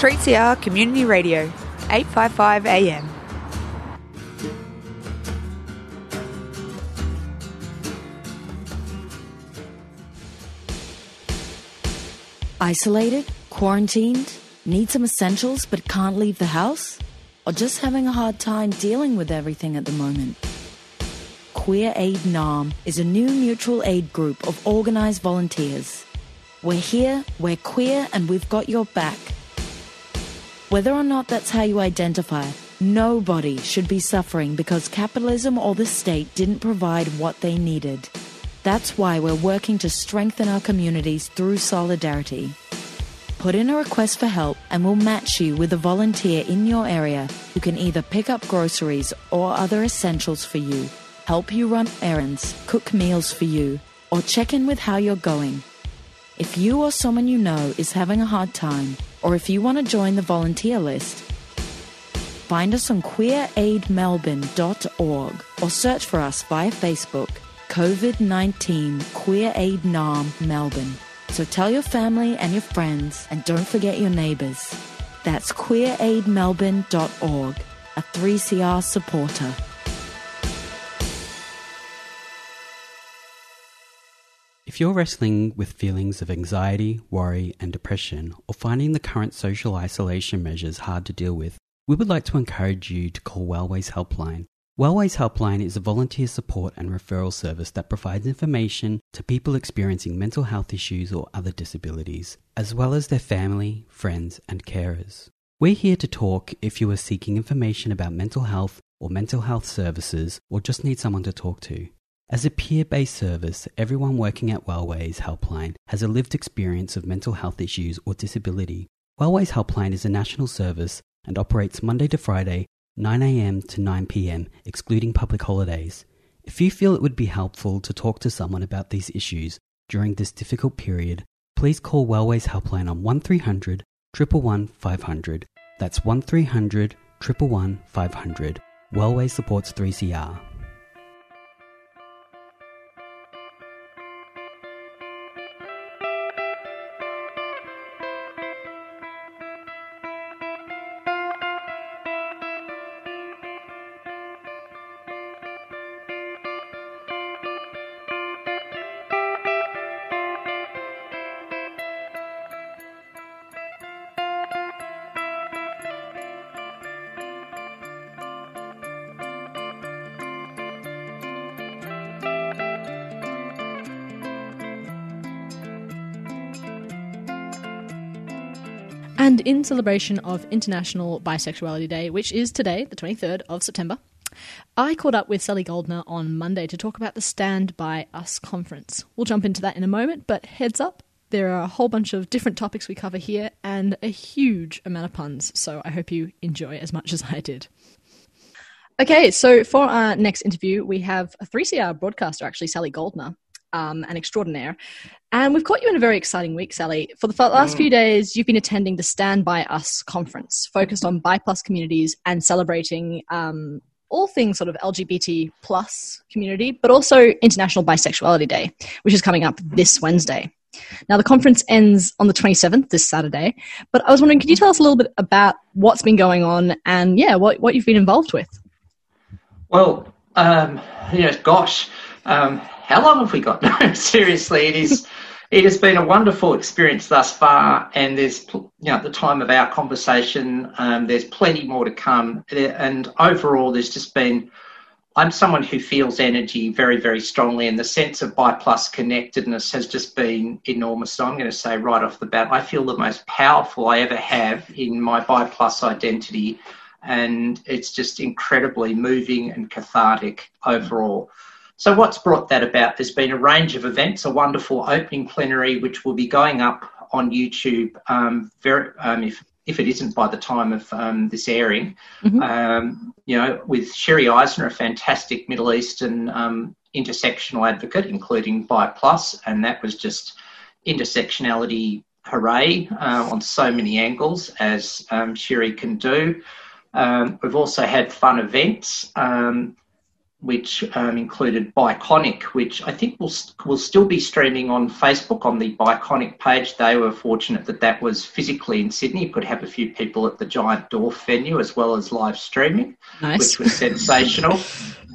Three CR Community Radio, 855 AM. Isolated? Quarantined? Need some essentials but can't leave the house? Or just having a hard time dealing with everything at the moment? Queer Aid Naarm is a new mutual aid group of organised volunteers. We're here, we're queer, and we've got your back. Whether or not that's how you identify, nobody should be suffering because capitalism or the state didn't provide what they needed. That's why we're working to strengthen our communities through solidarity. Put in a request for help and we'll match you with a volunteer in your area who can either pick up groceries or other essentials for you, help you run errands, cook meals for you, or check in with how you're going. If you or someone you know is having a hard time, or if you want to join the volunteer list, find us on queeraidmelbourne.org or search for us via Facebook, COVID 19 Queer Aid Naarm Melbourne. So tell your family and your friends, and don't forget your neighbours. That's queeraidmelbourne.org, a 3CR supporter. If you're wrestling with feelings of anxiety, worry, and depression, or finding the current social isolation measures hard to deal with, we would like to encourage you to call Wellways Helpline. Wellways Helpline is a volunteer support and referral service that provides information to people experiencing mental health issues or other disabilities, as well as their family, friends, and carers. We're here to talk if you are seeking information about mental health or mental health services or just need someone to talk to. As a peer based service, everyone working at Wellways Helpline has a lived experience of mental health issues or disability. Wellways Helpline is a national service and operates Monday to Friday, 9am to 9pm, excluding public holidays. If you feel it would be helpful to talk to someone about these issues during this difficult period, please call Wellways Helpline on 1300 111 500. That's 1300 111 500. Wellways supports 3CR. And in celebration of International Bisexuality Day, which is today, the 23rd of September, I caught up with Sally Goldner on Monday to talk about the Stand By Us conference. We'll jump into that in a moment, but heads up, there are a whole bunch of different topics we cover here and a huge amount of puns, so I hope you enjoy as much as I did. Okay, so for our next interview, we have a 3CR broadcaster, actually, Sally Goldner, um, an extraordinaire. And we've caught you in a very exciting week, Sally. For the last Mm. few days, you've been attending the Stand By Us conference, focused on bi plus communities and celebrating um, all things sort of LGBT plus community, but also International Bisexuality Day, which is coming up this Wednesday. Now, the conference ends on the 27th, this Saturday. But I was wondering, could you tell us a little bit about what's been going on and, yeah, what, what you've been involved with? Well, um, know, gosh, um, how long have we got? [laughs] No, seriously, it is. It has been a wonderful experience thus far, and there's, you know, at the time of our conversation, um, there's plenty more to come. And overall, there's just been. I'm someone who feels energy very, very strongly, and the sense of bi plus connectedness has just been enormous. So I'm going to say right off the bat, I feel the most powerful I ever have in my bi plus identity, and it's just incredibly moving and cathartic overall. So, what's brought that about? There's been a range of events, a wonderful opening plenary, which will be going up on YouTube um, very, um, if, if it isn't by the time of um, this airing. Um, you know, with Shiri Eisner, a fantastic Middle Eastern um, intersectional advocate, including Bi Plus, and that was just intersectionality hooray uh, on so many angles, as um, Shiri can do. Um, we've also had fun events. Um, which um, included Biconic, which I think will will still be streaming on Facebook on the Biconic page. They were fortunate that that was physically in Sydney. You Could have a few people at the Giant Dwarf venue as well as live streaming, Nice. which was sensational,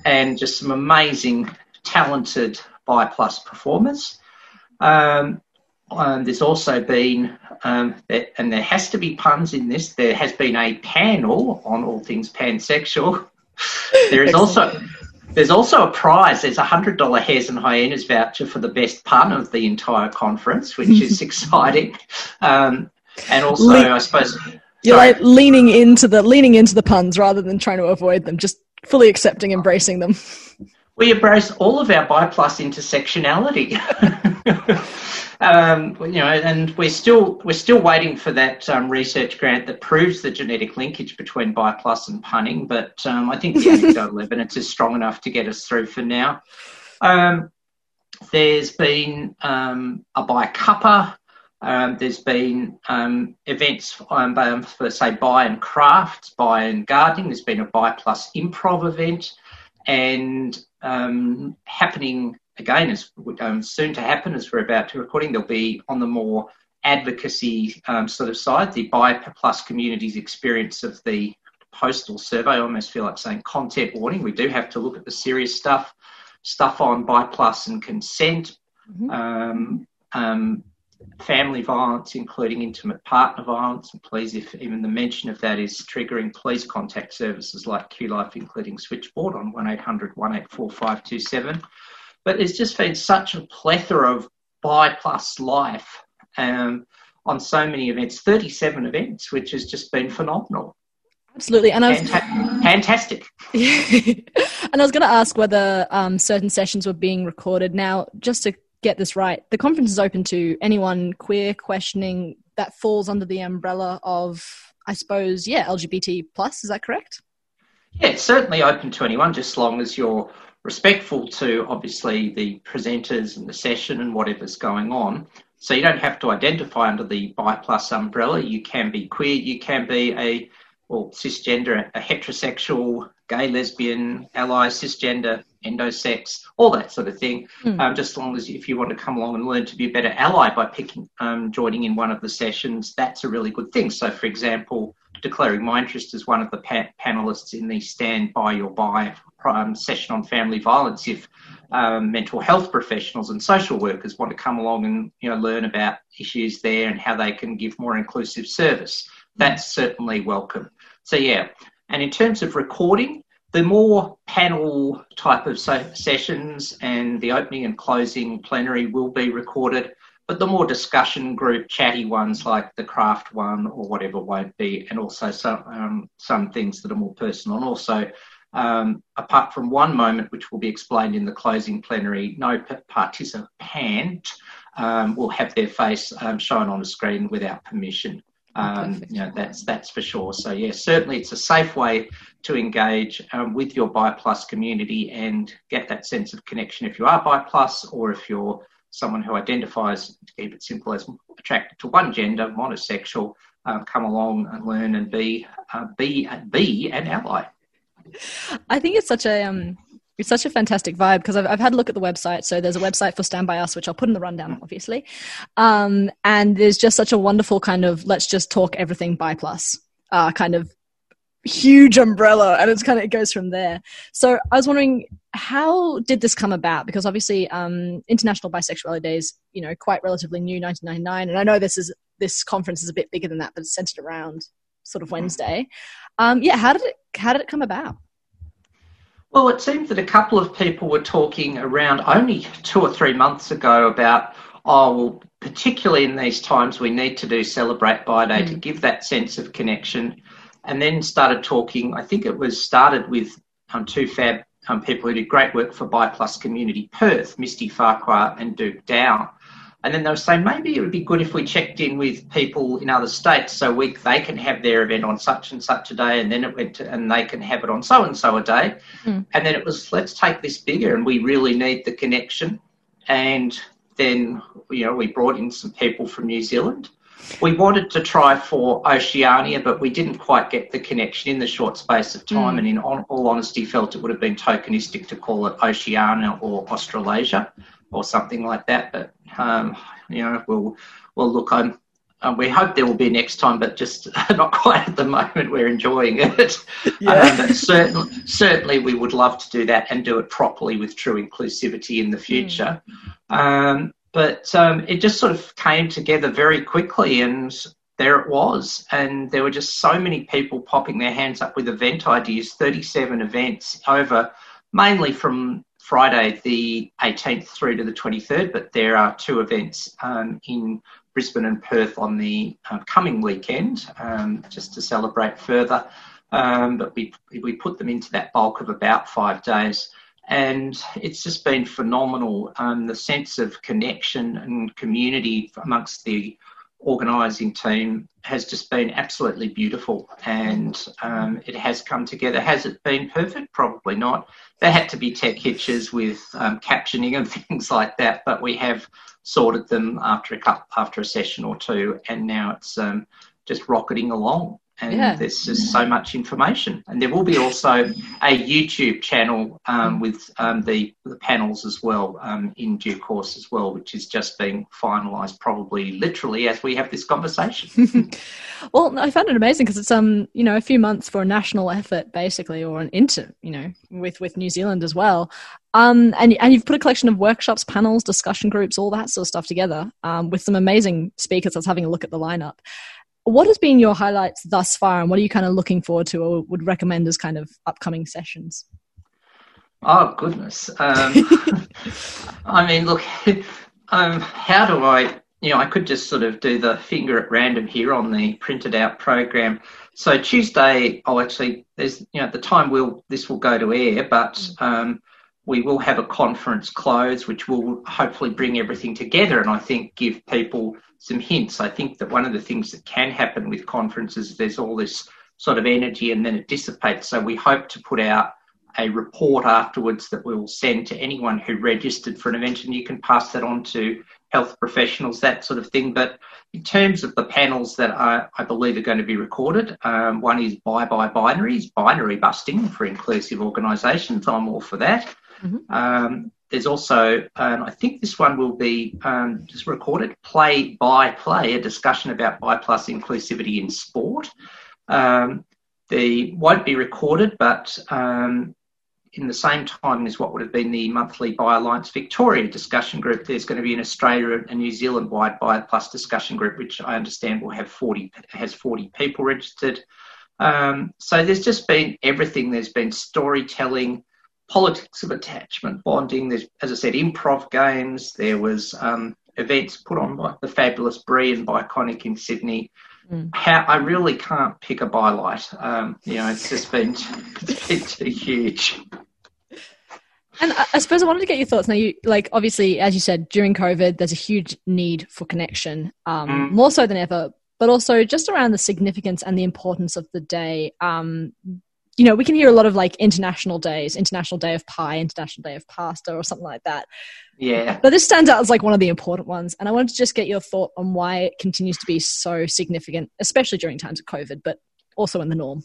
and just some amazing, talented Bi Plus performers. Um, um, there's also been, um, there, and there has to be puns in this. There has been a panel on all things pansexual. [laughs] There is also there's also a prize. There's a hundred dollar Hares and Hyenas voucher for the best pun of the entire conference, which is [laughs] exciting. Um, and also, Le- I suppose, You're like leaning into the leaning into the puns rather than trying to avoid them, just fully accepting, embracing them. we embrace all of our bi plus intersectionality. [laughs] um, you know, and we're still we're still waiting for that um, research grant that proves the genetic linkage between bi plus and punning. But um, I think the [laughs] anecdotal evidence is strong enough to get us through for now. Um, there's been um, a bi cuppa. Um, there's been um, events um, for, say, Buy and Crafts, Buy and Gardening. There's been a Bi Plus improv event, and um, happening again, is um, soon to happen as we're about to recording. They'll be on the more advocacy um, sort of side, the Bi Plus community's experience of the postal survey. I almost feel like saying content warning. We do have to look at the serious stuff, stuff on Bi Plus and consent. Um, um, family violence, including intimate partner violence. And please, if even the mention of that is triggering, please contact services like QLife, including Switchboard on 1800 184527. But there's just been such a plethora of bi plus life um, on so many events 37 events, which has just been phenomenal. Absolutely, and I was Fanta- fantastic. [laughs] and I was going to ask whether um, certain sessions were being recorded. Now, just to get this right, the conference is open to anyone queer questioning that falls under the umbrella of, I suppose, yeah, LGBT plus. Is that correct? Yeah, it's certainly open to anyone, just as long as you're respectful to obviously the presenters and the session and whatever's going on. So you don't have to identify under the bi plus umbrella. You can be queer, you can be a well cisgender, a heterosexual, gay, lesbian, ally, cisgender, endosex, all that sort of thing. Hmm. Um, just as long as if you want to come along and learn to be a better ally by picking, um, joining in one of the sessions, that's a really good thing. So, for example, declaring my interest as one of the pa- panelists in the Stand By Your By um, session on family violence, if um, mental health professionals and social workers want to come along and you know learn about issues there and how they can give more inclusive service, that's certainly welcome. So yeah, and in terms of recording, the more panel type of sessions and the opening and closing plenary will be recorded. but the more discussion group, chatty ones like the craft one or whatever won't be, and also some um, some things that are more personal. And also, um, apart from one moment, which will be explained in the closing plenary, no participant um, will have their face um, shown on a screen without permission. Um, you know, that's that's for sure. So yeah, certainly it's a safe way to engage um, with your BIPLUS community and get that sense of connection if you are BIPLUS or if you're someone who identifies, to keep it simple, as attracted to one gender, monosexual, uh, come along and learn and be uh, be be an ally. I think it's such a um, it's such a fantastic vibe because I've, I've had a look at the website. So there's a website for Stand By Us, which I'll put in the rundown, obviously. Um, and there's just such a wonderful kind of let's just talk everything BIPLUS uh, kind of huge umbrella and it's kind of it goes from there so i was wondering how did this come about because obviously um, international bisexuality day is you know quite relatively new 1999 and i know this is this conference is a bit bigger than that but it's centered around sort of wednesday um, yeah how did it how did it come about well, it seems that a couple of people were talking around only two or three months ago about, oh, well, particularly in these times, we need to do Celebrate Bi Day mm. to give that sense of connection. And then started talking, I think it was started with um, two fab um, people who did great work for Bi Plus Community Perth, Misty Farquhar and Duke Dow. And then they were saying maybe it would be good if we checked in with people in other states so we they can have their event on such and such a day, and then it went to, and they can have it on so and so a day. Mm. And then it was let's take this bigger, and we really need the connection. And then you know we brought in some people from New Zealand. We wanted to try for Oceania, but we didn't quite get the connection in the short space of time. Mm. And in all honesty, felt it would have been tokenistic to call it Oceania or Australasia or something like that. But um, you know, we'll we'll look. on. um, we hope there will be next time, but just [laughs] not quite at the moment. We're enjoying it. [laughs] Yeah. Um, but certainly, certainly, we would love to do that and do it properly with true inclusivity in the future. Mm. Um, but um, it just sort of came together very quickly, and there it was. And there were just so many people popping their hands up with event ideas. Thirty-seven events over, mainly from Friday the 18th through to the 23rd, but there are two events um, in Brisbane and Perth on the uh, coming weekend um, just to celebrate further. Um, but we, we put them into that bulk of about five days. And it's just been phenomenal. Um, the sense of connection and community amongst the organising team has just been absolutely beautiful and um, it has come together. Has it been perfect? Probably not. There had to be tech hitches with um, captioning and [laughs] things like that, but we have sorted them after a couple, after a session or two, and now it's um, just rocketing along and yeah. there's just so much information. And there will be also a YouTube channel um, with um, the, the, panels as well um, in due course as well, which is just being finalised probably literally as we have this conversation. [laughs] well, I found it amazing because it's um you know a few months for a national effort basically, or an inter you know with with New Zealand as well. Um, and and you've put a collection of workshops, panels, discussion groups, all that sort of stuff together um, with some amazing speakers. I was having a look at the lineup what has been your highlights thus far, and what are you kind of looking forward to, or would recommend as kind of upcoming sessions? Oh goodness! Um, [laughs] I mean, look, [laughs] um, how do I? You know, I could just sort of do the finger at random here on the printed out program. So Tuesday, I'll actually there's you know at the time will this will go to air, but mm. um, we will have a conference close, which will hopefully bring everything together, and I think give people some hints. I think that one of the things that can happen with conferences, is there's all this sort of energy and then it dissipates. So we hope to put out a report afterwards that we'll send to anyone who registered for an event and you can pass that on to health professionals, that sort of thing. But in terms of the panels that I, I believe are going to be recorded, um, one is Bye Bye Binaries, binary busting for inclusive organisations. I'm all for that. Mm-hmm. Um, there's also, um, I think this one will be um, just recorded, Play by Play, a discussion about BIPLUS inclusivity in sport. Um, they won't be recorded, but um, in the same time as what would have been the monthly Bi Alliance Victoria discussion group, there's going to be an Australia and New Zealand wide BIPLUS discussion group, which I understand will have 40 has 40 people registered. Um, so there's just been everything. There's been storytelling politics of attachment bonding. There's, as I said, improv games. There was um, events put on by the fabulous Brie and Biconic in Sydney. How I really can't pick a bylight. Um, you know, it's just been [laughs] it's been too huge. And I, I suppose I wanted to get your thoughts now. You like obviously, as you said, during COVID, there's a huge need for connection, um, Mm. more so than ever. But also just around the significance and the importance of the day. Um, you know, we can hear a lot of like international days, International Day of Pie, International Day of Pasta, or something like that. Yeah. But this stands out as like one of the important ones. And I wanted to just get your thought on why it continues to be so significant, especially during times of COVID, but also in the norm.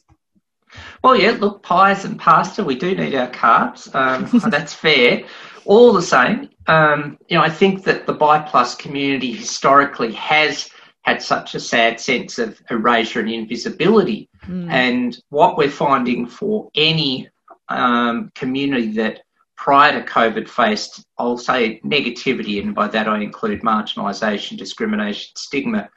Well, yeah, look, pies and pasta, we do need our carbs. Um, [laughs] that's fair. All the same, um, you know, I think that the BiPlus community historically has had such a sad sense of erasure and invisibility. And what we're finding for any um, community that prior to COVID faced, I'll say negativity, and by that I include marginalisation, discrimination, stigma,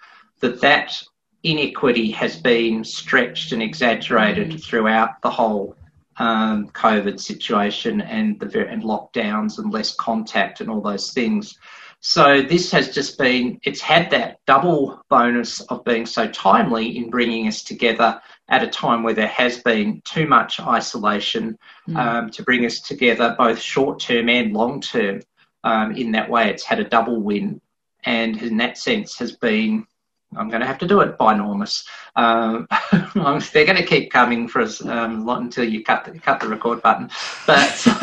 that that inequity has been stretched and exaggerated throughout the whole um, COVID situation and the and lockdowns and less contact and all those things. So this has just been, it's had that double bonus of being so timely in bringing us together at a time where there has been too much isolation um, to bring us together, both short term and long term. Um, in that way, it's had a double win, and in that sense, has been. I'm going to have to do it, binormous. Um, [laughs] they're going to keep coming for us um, until you cut the, cut the record button. But [laughs]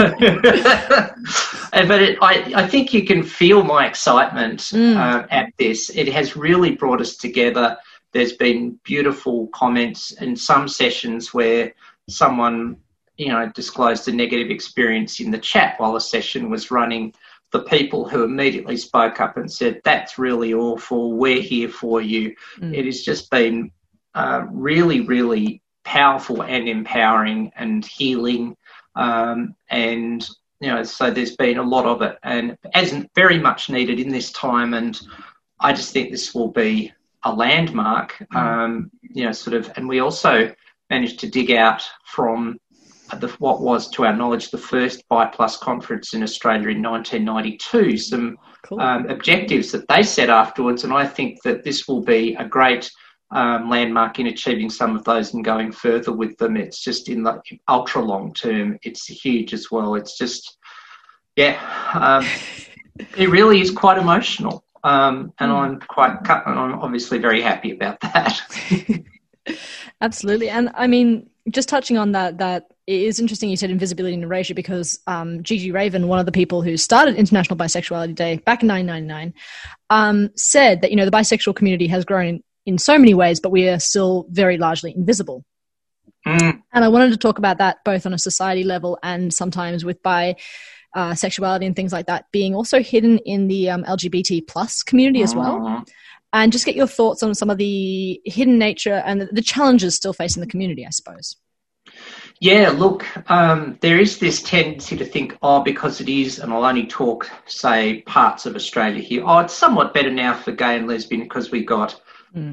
but it, I I think you can feel my excitement uh, at this. It has really brought us together. There's been beautiful comments in some sessions where someone you know disclosed a negative experience in the chat while the session was running the people who immediately spoke up and said that's really awful. We're here for you. It has just been uh, really really powerful and empowering and healing. Um, and you know so there's been a lot of it. And as very much needed in this time. And i just think this will be a landmark. Um, you know sort of and we also managed to dig out from the, what was, to our knowledge, the first BiPlus conference in Australia in 1992, some um, objectives that they set afterwards. And I think that this will be a great um, landmark in achieving some of those and going further with them. It's just in the ultra long term, it's huge as well. It's just, yeah, um, [laughs] it really is quite emotional. Um, and I'm quite, and I'm obviously very happy about that. [laughs] Absolutely. And I mean, just touching on that, that it is interesting you said invisibility and erasure because um, Gigi Raven, one of the people who started International Bisexuality Day back in 1999, um, said that, you know, the bisexual community has grown in so many ways, but we are still very largely invisible. Mm. And I wanted to talk about that both on a society level and sometimes with bi uh, sexuality and things like that being also hidden in the um, LGBT plus community as well. Mhm. And just get your thoughts on some of the hidden nature and the, the challenges still facing the community, I suppose. Yeah, look, um, there is this tendency to think, oh, because it is, and I'll only talk, say, parts of Australia here. Oh, it's somewhat better now for gay and lesbian because we got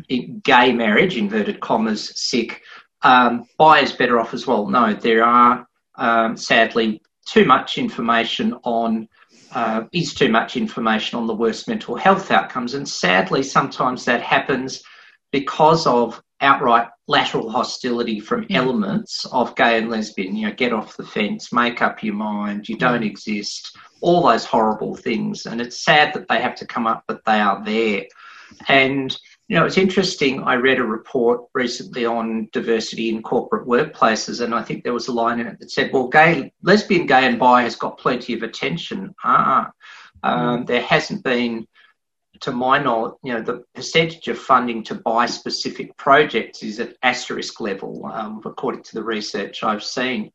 i- gay marriage, inverted commas, sick. Um, bi is better off as well. No, there are um, sadly too much information on. Uh, is too much information on the worst mental health outcomes, and sadly, sometimes that happens because of outright lateral hostility from elements of gay and lesbian. You know, get off the fence, make up your mind, you don't exist, all those horrible things. And it's sad that they have to come up, but they are there. And, you know, it's interesting. I read a report recently on diversity in corporate workplaces, and I think there was a line in it that said, well, gay, lesbian, gay, and bi has got plenty of attention. Ah, um, there hasn't been to my knowledge, you know, the percentage of funding to bi specific projects is at asterisk level, um, according to the research I've seen.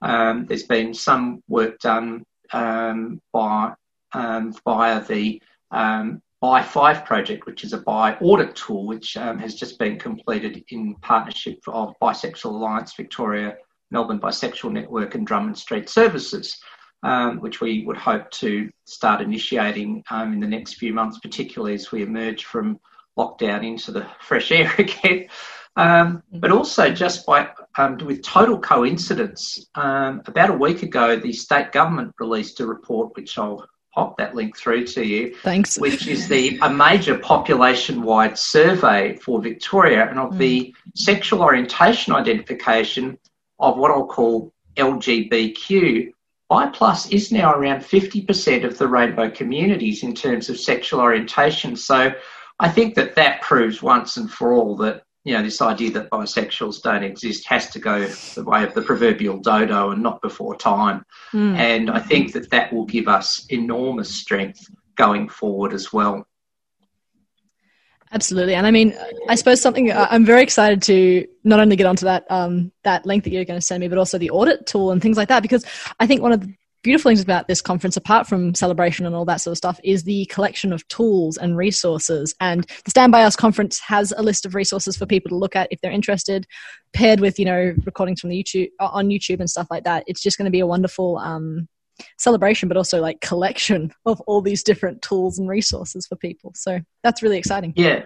Um, there's been some work done um, by um, via the um, Buy Five project, which is a bi audit tool, which um, has just been completed in partnership of Bisexual Alliance Victoria, Melbourne Bisexual Network, and Drummond Street Services um, which we would hope to start initiating um, in the next few months, particularly as we emerge from lockdown into the [laughs] fresh air again. Um, but also, just by um, with total coincidence, um, about a week ago, the state government released a report, which I'll pop that link through to you. Thanks. Which is the a major population-wide survey for Victoria and of the sexual orientation identification of what I'll call LGBTQ. Bi plus is now around 50% of the rainbow communities in terms of sexual orientation. So I think that that proves once and for all that you know this idea that bisexuals don't exist has to go the way of the proverbial dodo and not before time. Mm. And I think that that will give us enormous strength going forward as well. Absolutely, and I mean, I suppose something I'm very excited to not only get onto that um, that link that you're going to send me, but also the audit tool and things like that, because I think one of the beautiful things about this conference, apart from celebration and all that sort of stuff, is the collection of tools and resources. And the Stand By Us conference has a list of resources for people to look at if they're interested, paired with you know recordings from the YouTube on YouTube and stuff like that. It's just going to be a wonderful um, celebration, but also like collection [laughs] of all these different tools and resources for people. So that's really exciting. Yeah.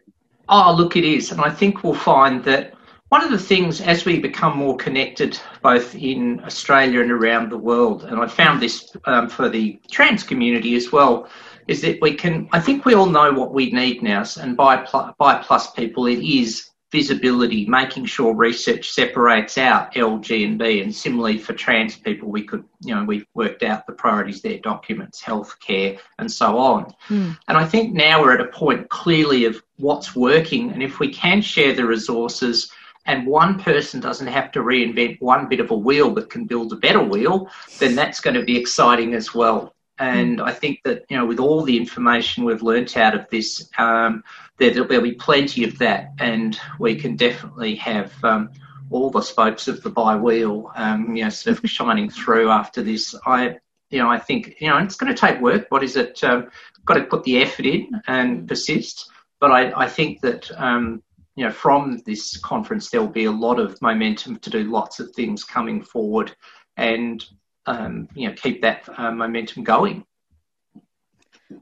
Oh, look, it is. And I think we'll find that one of the things as we become more connected, both in Australia and around the world, and I found this um, for the trans community as well, is that we can, I think we all know what we need now. And by, bi plus people, it is visibility, making sure research separates out L, G, and B. And similarly for trans people, we could, you know, we've worked out the priorities there, documents, healthcare, and so on. Mm. And I think now we're at a point clearly of what's working. And if we can share the resources and one person doesn't have to reinvent one bit of a wheel but can build a better wheel, then that's going to be exciting as well. And I think that, you know, with all the information we've learnt out of this, um, there, there'll be plenty of that. And we can definitely have um, all the spokes of the bi wheel, um, you know, sort of [laughs] shining through after this. I, you know, I think, you know, it's going to take work. What is it? Um, got to put the effort in and persist. But I, I think that, um, you know, from this conference, there'll be a lot of momentum to do lots of things coming forward and, um, you know, keep that uh, momentum going.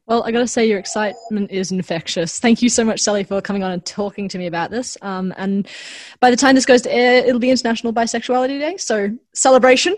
Well, I got to say, your excitement is infectious. Thank you so much, Sally, for coming on and talking to me about this. Um, and bi the time this goes to air, it'll be International Bisexuality Day. So, celebration.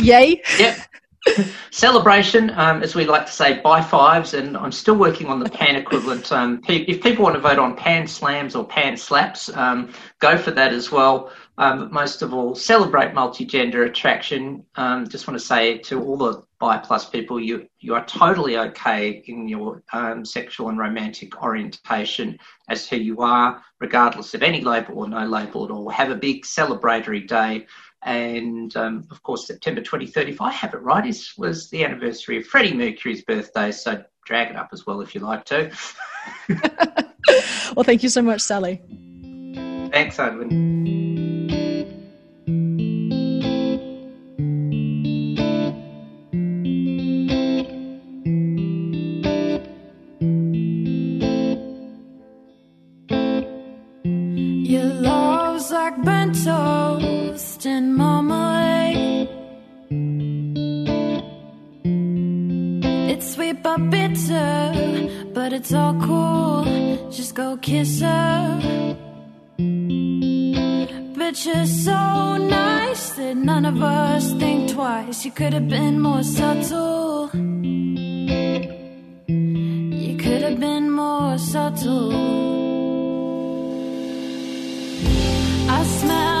Yay. Yep. [laughs] Celebration, um, as we like to say, by fives, and I'm still working on the pan equivalent. Um, if people want to vote on pan slams or pan slaps, um, go for that as well. Um, most of all, celebrate multi-gender attraction. Um, just want to say to all the bi plus people, you you are totally okay in your um, sexual and romantic orientation as who you are, regardless of any label or no label at all. Have a big celebratory day. And um, of course, September 2030, if I have it right, is was the anniversary of Freddie Mercury's birthday. So drag it up as well if you like to. [laughs] [laughs] well, thank you so much, Sally. Thanks, Edwin. Toast and marmalade. It's sweet but bitter, but it's all cool. Just go kiss her. But you're so nice that none of us think twice. You could have been more subtle. You could have been more subtle. I smell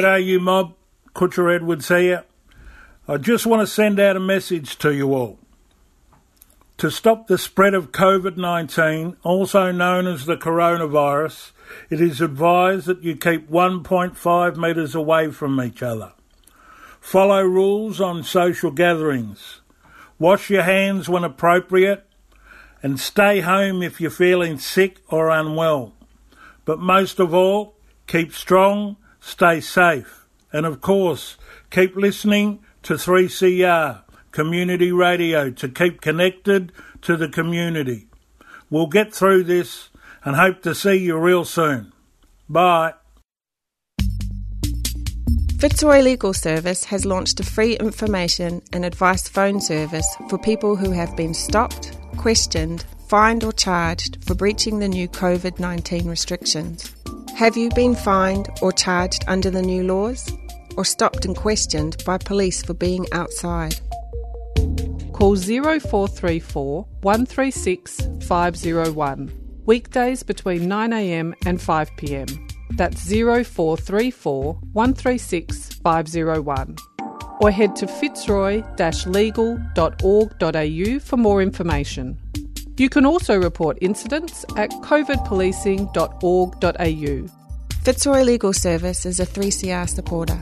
G'day, you mob. Kutcha Edwards here. I just want to send out a message to you all. To stop the spread of COVID 19, also known as the coronavirus, it is advised that you keep 1.5 metres away from each other. Follow rules on social gatherings. Wash your hands when appropriate and stay home if you're feeling sick or unwell. But most of all, keep strong, stay safe, and of course, keep listening to 3CR, community radio, to keep connected to the community. We'll get through this and hope to see you real soon. Bye. Fitzroy Legal Service has launched a free information and advice phone service for people who have been stopped, questioned, fined, or charged for breaching the new COVID 19 restrictions. Have you been fined or charged under the new laws? Or stopped and questioned by police for being outside? Call 0434 136 501. Weekdays between 9am and 5pm. That's 0434 136 501. Or head to fitzroy legal.org.au for more information. You can also report incidents at covidpolicing.org.au. Fitzroy Legal Service is a 3CR supporter.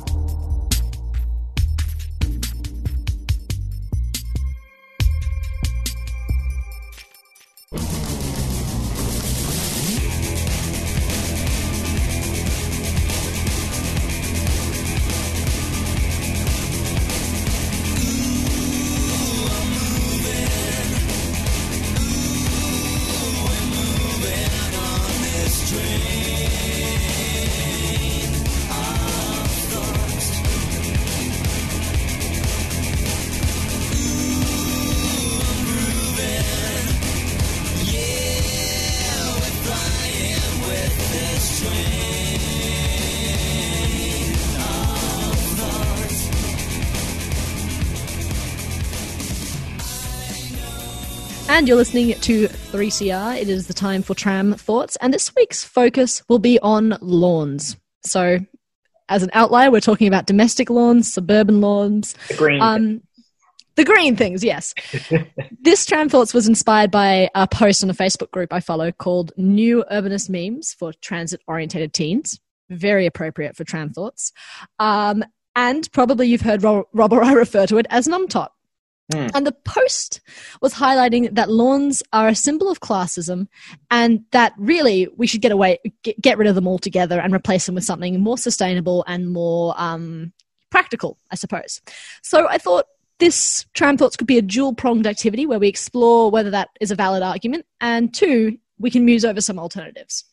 You're listening to 3CR. It is the time for Tram Thoughts. And this week's focus will be on lawns. So, as an outlier, we're talking about domestic lawns, suburban lawns. The green Um, the green things, yes. [laughs] this Tram Thoughts was inspired by a post on a Facebook group I follow called New Urbanist Memes for Transit Orientated Teens. Very appropriate for Tram Thoughts. Um, and probably you've heard Ro- Rob or I refer to it as NUMTOT. Hmm. And the post was highlighting that lawns are a symbol of classism and that really we should get away, get, get rid of them altogether and replace them with something more sustainable and more um, practical, I suppose. So I thought this tram thoughts could be a dual pronged activity where we explore whether that is a valid argument and two, we can muse over some alternatives.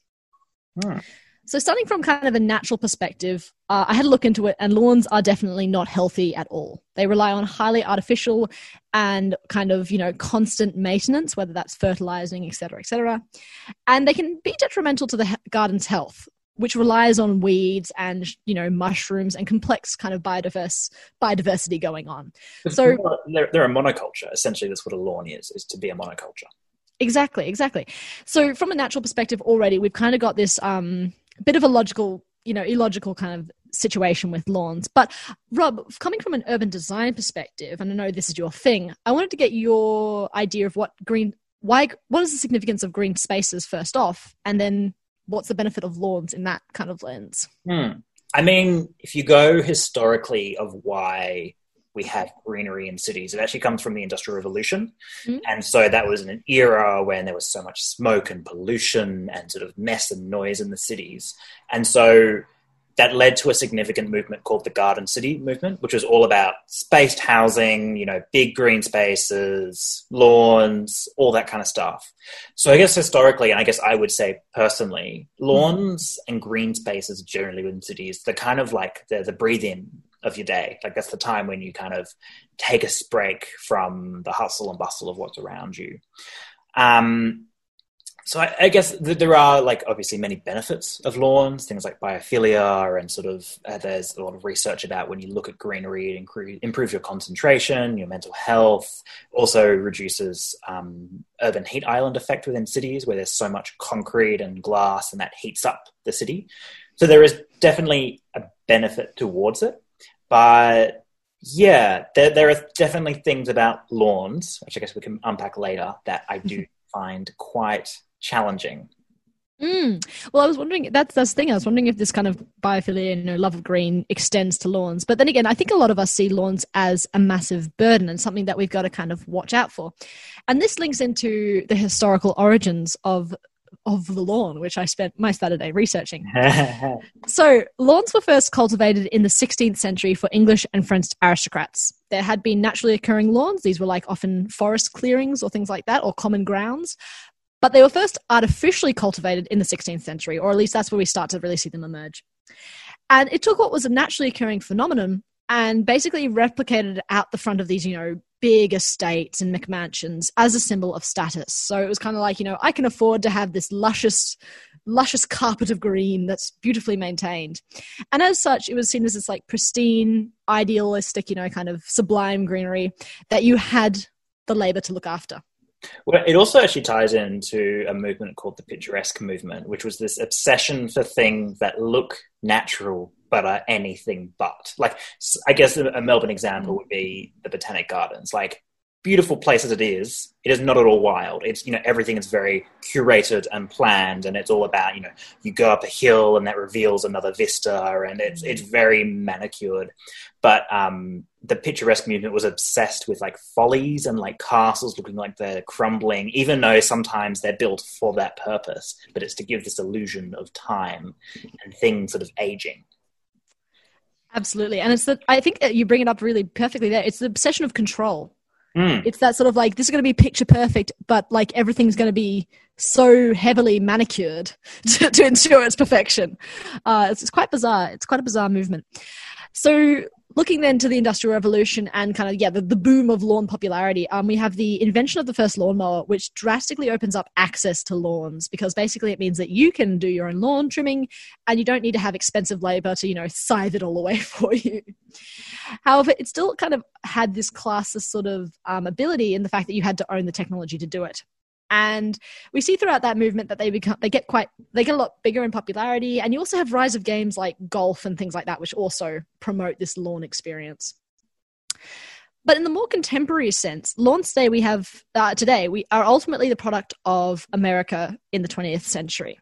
Hmm. So, starting from kind of a natural perspective, uh, I had a look into it, and lawns are definitely not healthy at all. They rely on highly artificial and kind of you know constant maintenance, whether that's fertilizing, etc., etc., and they can be detrimental to the he- garden's health, which relies on weeds and you know mushrooms and complex kind of biodiverse biodiversity going on. So, they're, they're a monoculture. Essentially, that's what a lawn is: is to be a monoculture. Exactly, exactly. So from a natural perspective already, we've kind of got this um, bit of a logical, you know, illogical kind of situation with lawns. But Rob, coming from an urban design perspective, and I know this is your thing, I wanted to get your idea of what green, why, what is the significance of green spaces first off, and then what's the benefit of lawns in that kind of lens? Hmm. I mean, if you go historically of why we have greenery in cities, it actually comes from the Industrial Revolution. Mm. And so that was in an era when there was so much smoke and pollution and sort of mess and noise in the cities. And so that led to a significant movement called the Garden City movement, which was all about spaced housing, you know, big green spaces, lawns, all that kind of stuff. So I guess historically, and I guess I would say personally, lawns and green spaces generally within cities, they're kind of like the, the breathe in of your day. Like that's the time when you kind of take a break from the hustle and bustle of what's around you. Um, so I, I guess th- there are like obviously many benefits of lawns, things like biophilia, and sort of uh, there's a lot of research about when you look at greenery, it incre- improves your concentration, your mental health, also reduces um, urban heat island effect within cities where there's so much concrete and glass, and that heats up the city. So there is definitely a benefit towards it, but yeah, there, there are definitely things about lawns, which I guess we can unpack later, that I do [laughs] find quite challenging. Mm. Well, I was wondering. That's that's the thing. I was wondering if this kind of biophilia, you know, love of green, extends to lawns. But then again, I think a lot of us see lawns as a massive burden and something that we've got to kind of watch out for. And this links into the historical origins of of the lawn, which I spent my Saturday researching. [laughs] So, lawns were first cultivated in the 16th century for English and French aristocrats. There had been naturally occurring lawns. These were like often forest clearings or things like that, or common grounds. But they were first artificially cultivated in the 16th century, or at least that's where we start to really see them emerge. And it took what was a naturally occurring phenomenon and basically replicated out the front of these, you know, big estates and McMansions as a symbol of status. So it was kind of like, you know, I can afford to have this luscious, luscious carpet of green that's beautifully maintained. And as such, it was seen as this like pristine, idealistic, you know, kind of sublime greenery that you had the labor to look after. Well, it also actually ties into a movement called the picturesque movement, which was this obsession for things that look natural but are anything but. Like, I guess a Melbourne example would be the Botanic Gardens. Like, beautiful place as it is, it is not at all wild. It's, you know, everything is very curated and planned, and it's all about, you know, you go up a hill and that reveals another vista, and it's, it's very manicured. But um, the picturesque movement was obsessed with like follies and like castles looking like they're crumbling, even though sometimes they're built for that purpose. But it's to give this illusion of time and things sort of aging. Absolutely. And it's the, I think that you bring it up really perfectly there. It's the obsession of control. Mm. It's that sort of like, this is going to be picture perfect, but like everything's going to be so heavily manicured [laughs] to, to ensure its perfection. Uh, it's, it's quite bizarre. It's quite a bizarre movement. So, looking then to the Industrial Revolution and kind of, yeah, the, the boom of lawn popularity, um, we have the invention of the first lawnmower, which drastically opens up access to lawns because basically it means that you can do your own lawn trimming and you don't need to have expensive labor to, you know, scythe it all away [laughs] for you. However, it still kind of had this classist sort of um, ability in the fact that you had to own the technology to do it. And we see throughout that movement that they become they get quite they get a lot bigger in popularity. And you also have rise of games like golf and things like that, which also promote this lawn experience. But in the more contemporary sense, lawns today we have uh, today we are ultimately the product of America in the 20th century,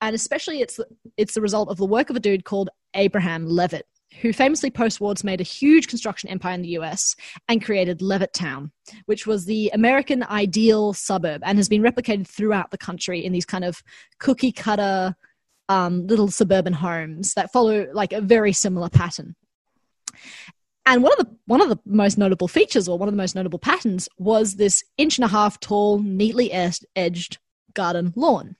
and especially it's it's the result of the work of a dude called Abraham Levitt, who famously post wars made a huge construction empire in the US and created Levittown, which was the American ideal suburb and has been replicated throughout the country in these kind of cookie cutter um, little suburban homes that follow like a very similar pattern. And one of the one of the most notable features, or one of the most notable patterns, was this inch and a half tall, neatly edged garden lawn.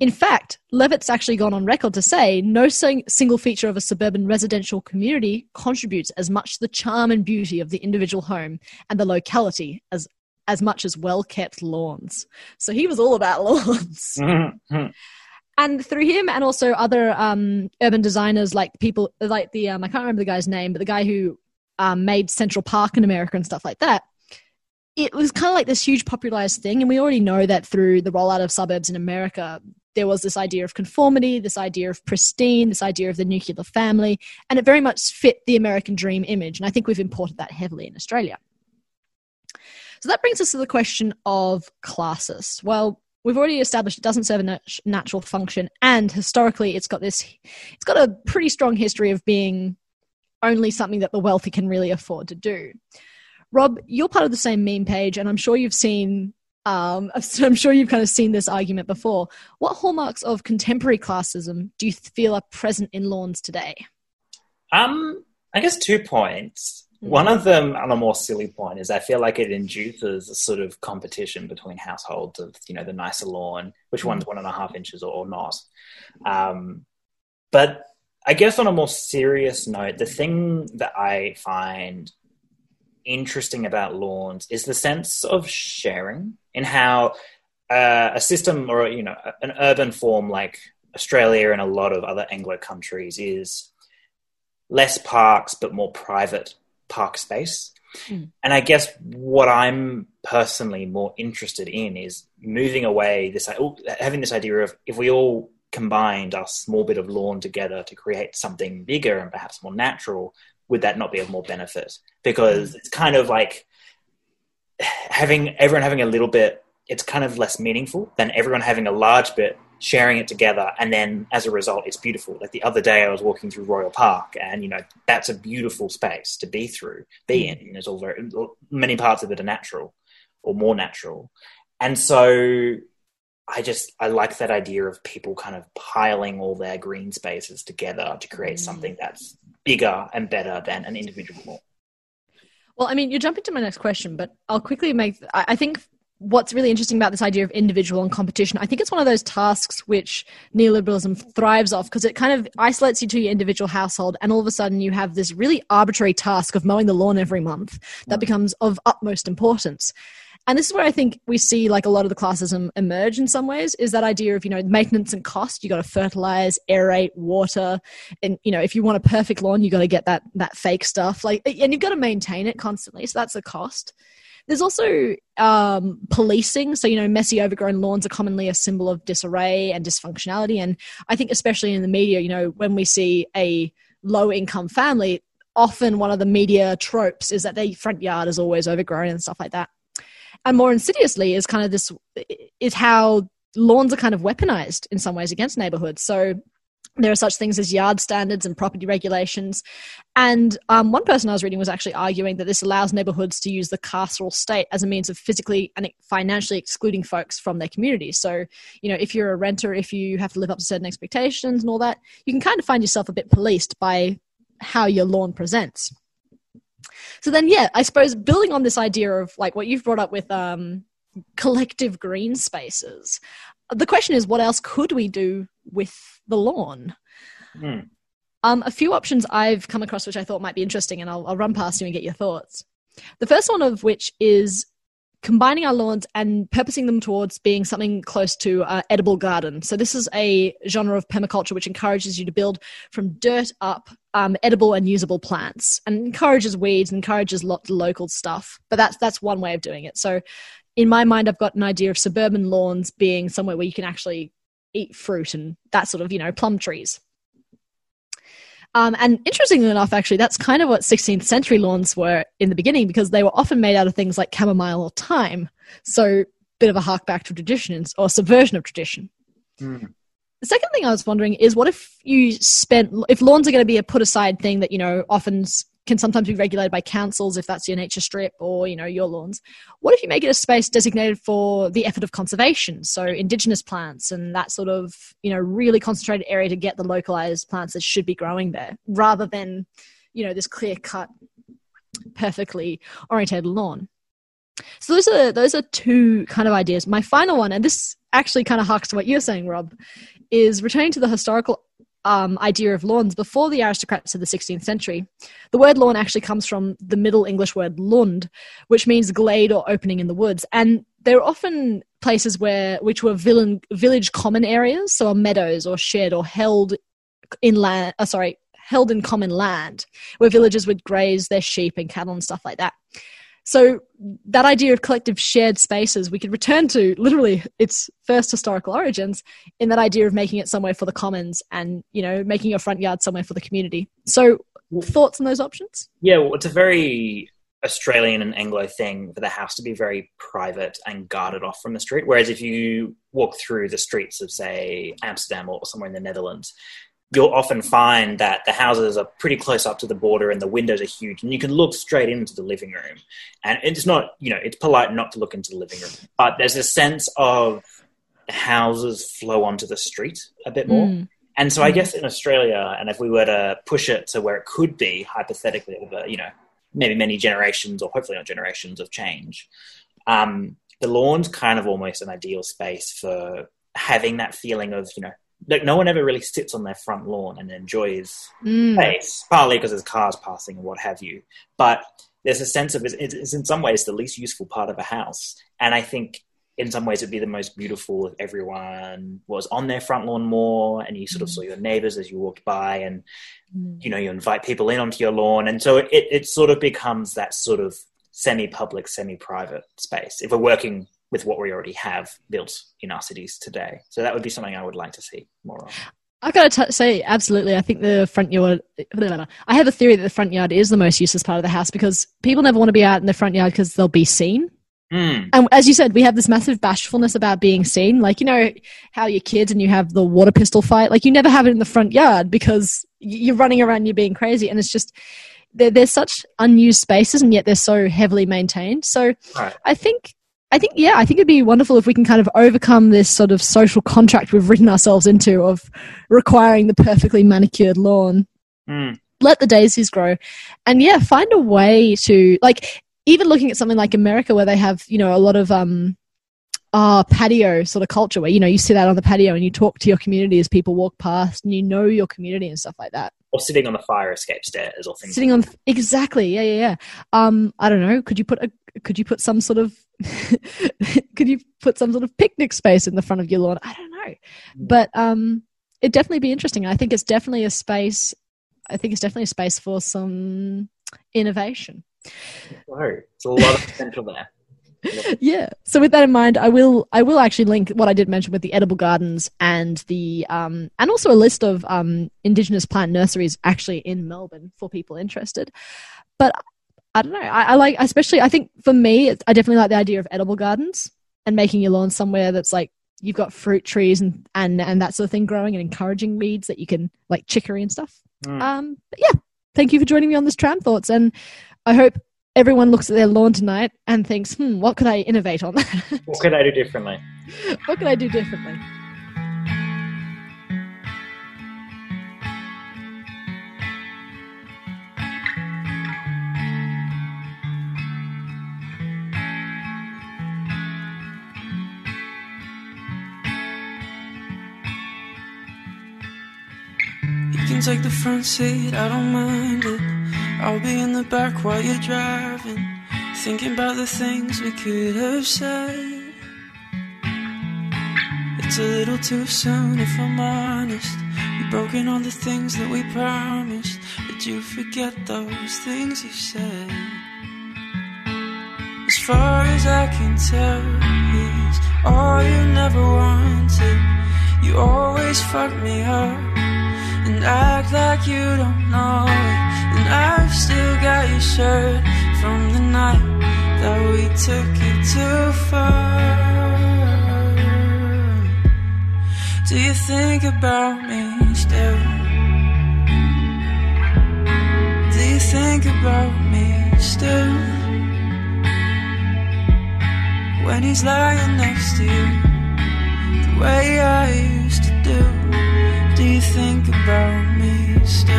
In fact, Levitt's actually gone on record to say no sing- single feature of a suburban residential community contributes as much to the charm and beauty of the individual home and the locality as as much as well kept lawns. So he was all about [laughs] lawns. and through him and also other um, urban designers like people like the um, I can't remember the guy's name, but the guy who um, made Central Park in America and stuff like that. It was kind of like this huge popularized thing, and we already know that through the rollout of suburbs in America, there was this idea of conformity, this idea of pristine, this idea of the nuclear family, and it very much fit the American dream image. And I think we've imported that heavily in Australia. So that brings us to the question of classes. Well, we've already established it doesn't serve a nat- natural function and historically it's got this it's got a pretty strong history of being only something that the wealthy can really afford to do rob you're part of the same meme page and i'm sure you've seen um, [laughs] i'm sure you've kind of seen this argument before what hallmarks of contemporary classism do you feel are present in lawns today Um, I guess two points. One of them, on a more silly point, is I feel like it induces a sort of competition between households of, you know, the nicer lawn, which one's one and a half inches or, or not. Um, but I guess on a more serious note, the thing that I find interesting about lawns is the sense of sharing in how uh, a system or, you know, an urban form like Australia and a lot of other Anglo countries is less parks but more private park space. Mm. And I guess what I'm personally more interested in is moving away this oh, having this idea of if we all combined our small bit of lawn together to create something bigger and perhaps more natural, would that not be of more benefit? Mm. Because it's kind of like having everyone having a little bit, it's kind of less meaningful than everyone having a large bit sharing it together and then as a result it's beautiful. Like the other day i was walking through royal park and you know that's a beautiful space to be through. Be in there's mm. all very many parts of it are natural or more natural. And so i just i like that idea of people kind of piling all their green spaces together to create mm. something that's bigger and better than an individual Well, I mean, you're jumping to my next question, but I'll quickly make. I think what's really interesting about this idea of individual and competition, I think it's one of those tasks which neoliberalism thrives off because it kind of isolates you to your individual household, and all of a sudden you have this really arbitrary task of mowing the lawn every month that becomes of utmost importance. And this is where I think we see like a lot of the classism emerge in some ways is that idea of, you know, maintenance and cost. You got to fertilize, aerate, water. And, you know, if you want a perfect lawn, you got to get that, that fake stuff. Like, and you've got to maintain it constantly. So that's a cost. There's also um, policing. So, you know, messy, overgrown lawns are commonly a symbol of disarray and dysfunctionality. And I think, especially in the media, you know, when we see a low income family, often one of the media tropes is that their front yard is always overgrown and stuff like that and more insidiously is kind of this is how lawns are kind of weaponized in some ways against neighborhoods. So there are such things as yard standards and property regulations. And um, one person i was reading was actually arguing that this allows neighborhoods to use the carceral state as a means of physically and financially excluding folks from their community. So you know if you're a renter if you have to live up to certain expectations and all that you can kind of find yourself a bit policed by how your lawn presents so then yeah i suppose building on this idea of like what you've brought up with um, collective green spaces the question is what else could we do with the lawn Hmm. um, a few options i've come across which i thought might be interesting and I'll, I'll run past you and get your thoughts the first one of which is combining our lawns and purposing them towards being something close to uh, edible garden. So this is a genre of permaculture which encourages you to build from dirt up um, edible and usable plants, and encourages weeds, encourages lots of local stuff. But that's that's one way of doing it. So in my mind, I've got an idea of suburban lawns being somewhere where you can actually eat fruit and that sort of you know plum trees. Um, and interestingly enough, actually, that's kind of what 16th century lawns were in the beginning because they were often made out of things like chamomile or thyme. So, bit of a hark back to tradition or subversion of tradition. Hmm. the second thing I was wondering is what if you spent if lawns are going to be a put aside thing that you know often can sometimes be regulated by councils if that's your nature strip or you know your lawns. What if you make it a space designated for the effort of conservation, so indigenous plants and that sort of you know really concentrated area to get the localized plants that should be growing there, rather than you know this clear cut, perfectly orientated lawn. So those are those are two kind of ideas. My final one, and this actually kind of harks to what you're saying, Rob, is returning to the historical um, idea of lawns before the aristocrats of the 16th century. The word lawn actually comes from the Middle English word lund, which means glade or opening in the woods, and they're often places where which were villain, village common areas, so are meadows or shed or held in land. Uh, sorry, held in common land, where villagers would graze their sheep and cattle and stuff like that. So that idea of collective shared spaces, we could return to literally its first historical origins in that idea of making it somewhere for the commons and, you know, making your front yard somewhere for the community. So thoughts on those options? Yeah, well, it's a very Australian and Anglo thing for the house to be very private and guarded off from the street. Whereas if you walk through the streets of, say, Amsterdam or somewhere in the Netherlands, you'll often find that the houses are pretty close up to the border and the windows are huge and you can look straight into the living room. And it's not, you know, it's polite not to look into the living room, but there's a sense of houses flow onto the street a bit more. Mm. And so I Mm. guess in Australia, and if we were to push it to where it could be hypothetically over, you know, maybe many generations or hopefully not generations of change, um, the lawn's kind of almost an ideal space for having that feeling of, you know, like no one ever really sits on their front lawn and enjoys Mm. space, partly because there's cars passing and what have you. But there's a sense of it's, it's in some ways the least useful part of a house. And I think in some ways it'd be the most beautiful if everyone was on their front lawn more and you sort of saw your neighbors as you walked by and you know you invite people in onto your lawn and so it, it sort of becomes that sort of semi-public semi-private space if we're working with what we already have built in our cities today so that would be something i would like to see more of I've got to t- say, absolutely. I think the front yard. I have a theory that the front yard is the most useless part of the house because people never want to be out in the front yard because they'll be seen. Mm. And as you said, we have this massive bashfulness about being seen. Like, you know, how your kids and you have the water pistol fight. Like, you never have it in the front yard because you're running around, you're being crazy. And it's just, they're, they're such unused spaces and yet they're so heavily maintained. So Right. I think, I think, yeah, I think it'd be wonderful if we can kind of overcome this sort of social contract we've written ourselves into of requiring the perfectly manicured lawn. Mm. let the daisies grow. And yeah find a way to like even looking at something like america where they have you know a lot of um uh patio sort of culture where you know you sit out on the patio and you talk to your community as people walk past and you know your community and stuff like that. Or sitting on the fire escape stairs or things sitting on exactly. Yeah yeah yeah. Um i don't know. Could you put a could you put some sort of [laughs] could you put some sort of picnic space in the front of your lawn? I don't know. But um it'd definitely be interesting. I think it's definitely a space i think it's definitely a space for some innovation. Sorry, it's a lot of potential there. [laughs] Yeah. So with that in mind i will i will actually link what i did mention with the edible gardens and the um and also a list of um indigenous plant nurseries actually in melbourne for people interested. But i don't know. I, I like especially i think for me i definitely like the idea of edible gardens and making your lawn somewhere that's like you've got fruit trees and and and that sort of thing growing and encouraging weeds that you can like chicory and stuff. Mm. um but yeah thank you for joining me on this tram thoughts. And i hope everyone looks at their lawn tonight and thinks hmm what could i innovate on that? What could i do differently? [laughs] What could i do differently can take the front seat, I don't mind it. I'll be in the back while you're driving, thinking about the things we could have said. It's a little too soon if I'm honest. You've broken all the things that we promised, but you forget those things you said. As far as I can tell, he's all you never wanted. You always fuck me up and act like you don't know it. And I've still got your shirt from the night that we took it too far. Do you think about me still? Do you think about me still? When he's lying next to you, the way I used to do. You think about me still?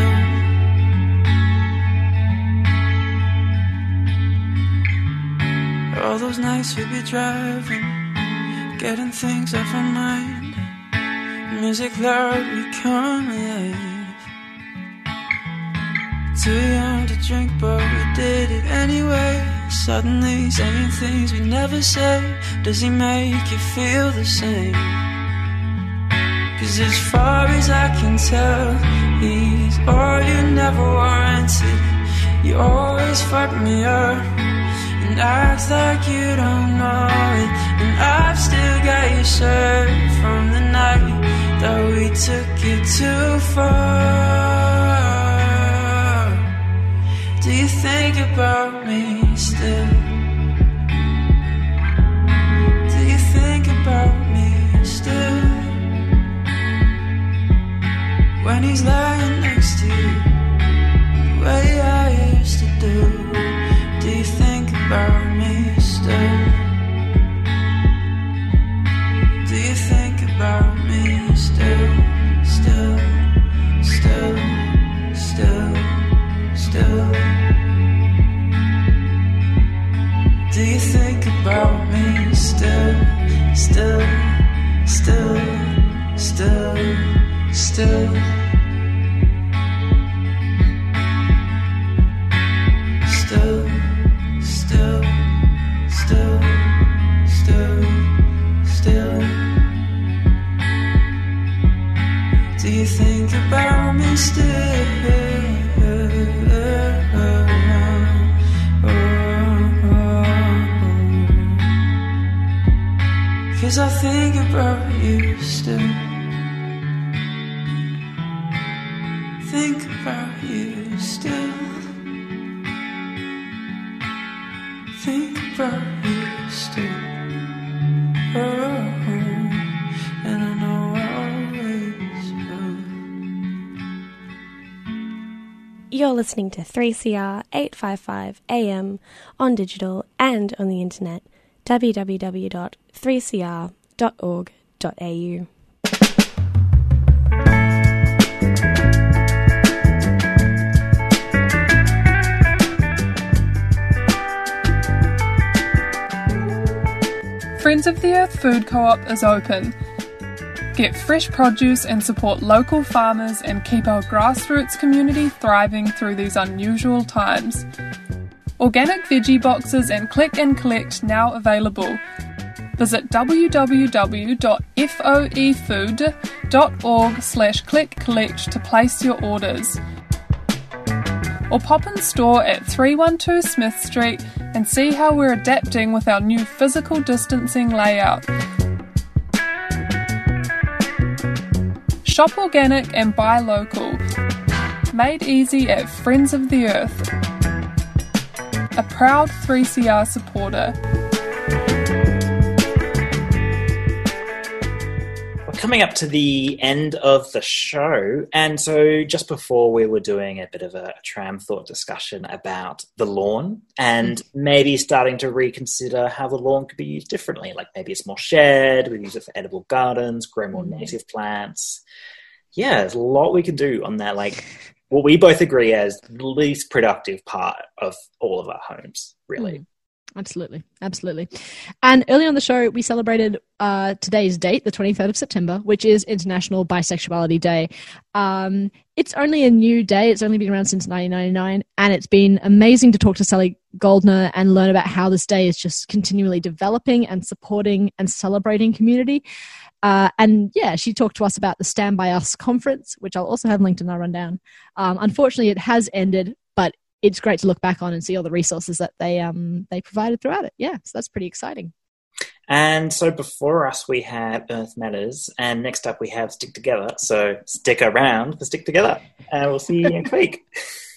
All those nights we'd be driving, getting things off our mind. Music loud, we come alive. Too young to drink, but we did it anyway. Suddenly saying things we never say. Does he make you feel the same? Cause as far as I can tell, he's all you never wanted. You always fuck me up and act like you don't know it. And I've still got your shirt from the night that we took it too far. Do you think about me still? When he's lying next to you, the way I used to do. Do you think about me still? Do you think about me still? Still, still, still, still. Do you think about me still? Still, still, still, still. Still, think about you still. Think about you still. Think about you still. Oh, and I know I always will. You're listening to 3CR 855 AM on digital and on the internet www.3cr.org.au. Friends of the Earth Food Co op is open. Get fresh produce and support local farmers and keep our grassroots community thriving through these unusual times. Organic veggie boxes and click and collect now available. Visit www.foefood.org slash click collect to place your orders. Or pop in store at 312 Smith Street and see how we're adapting with our new physical distancing layout. Shop organic and buy local. Made easy at Friends of the Earth. A proud 3CR supporter. Coming up to the end of the show. And so, just before we were doing a bit of a tram thought discussion about the lawn and mm. maybe starting to reconsider how the lawn could be used differently. Like maybe it's more shared, we use it for edible gardens, grow more mm. native plants. Yeah, there's a lot we can do on that. Like, what we both agree as the least productive part of all of our homes, really. Mm. Absolutely, absolutely. And early on the show, we celebrated uh, today's date, the 23rd of September, which is International Bisexuality Day. Um, it's only a new day, it's only been around since 1999, and it's been amazing to talk to Sally Goldner and learn about how this day is just continually developing and supporting and celebrating community. Uh, and yeah, she talked to us about the Stand By Us conference, which I'll also have linked in our rundown. Um, unfortunately, it has ended, it's great to look back on and see all the resources that they um, they provided throughout it. Yeah, so that's pretty exciting. And so before us, we have Earth Matters, and next up we have Stick Together. So stick around for Stick Together, and we'll see you next week. [laughs]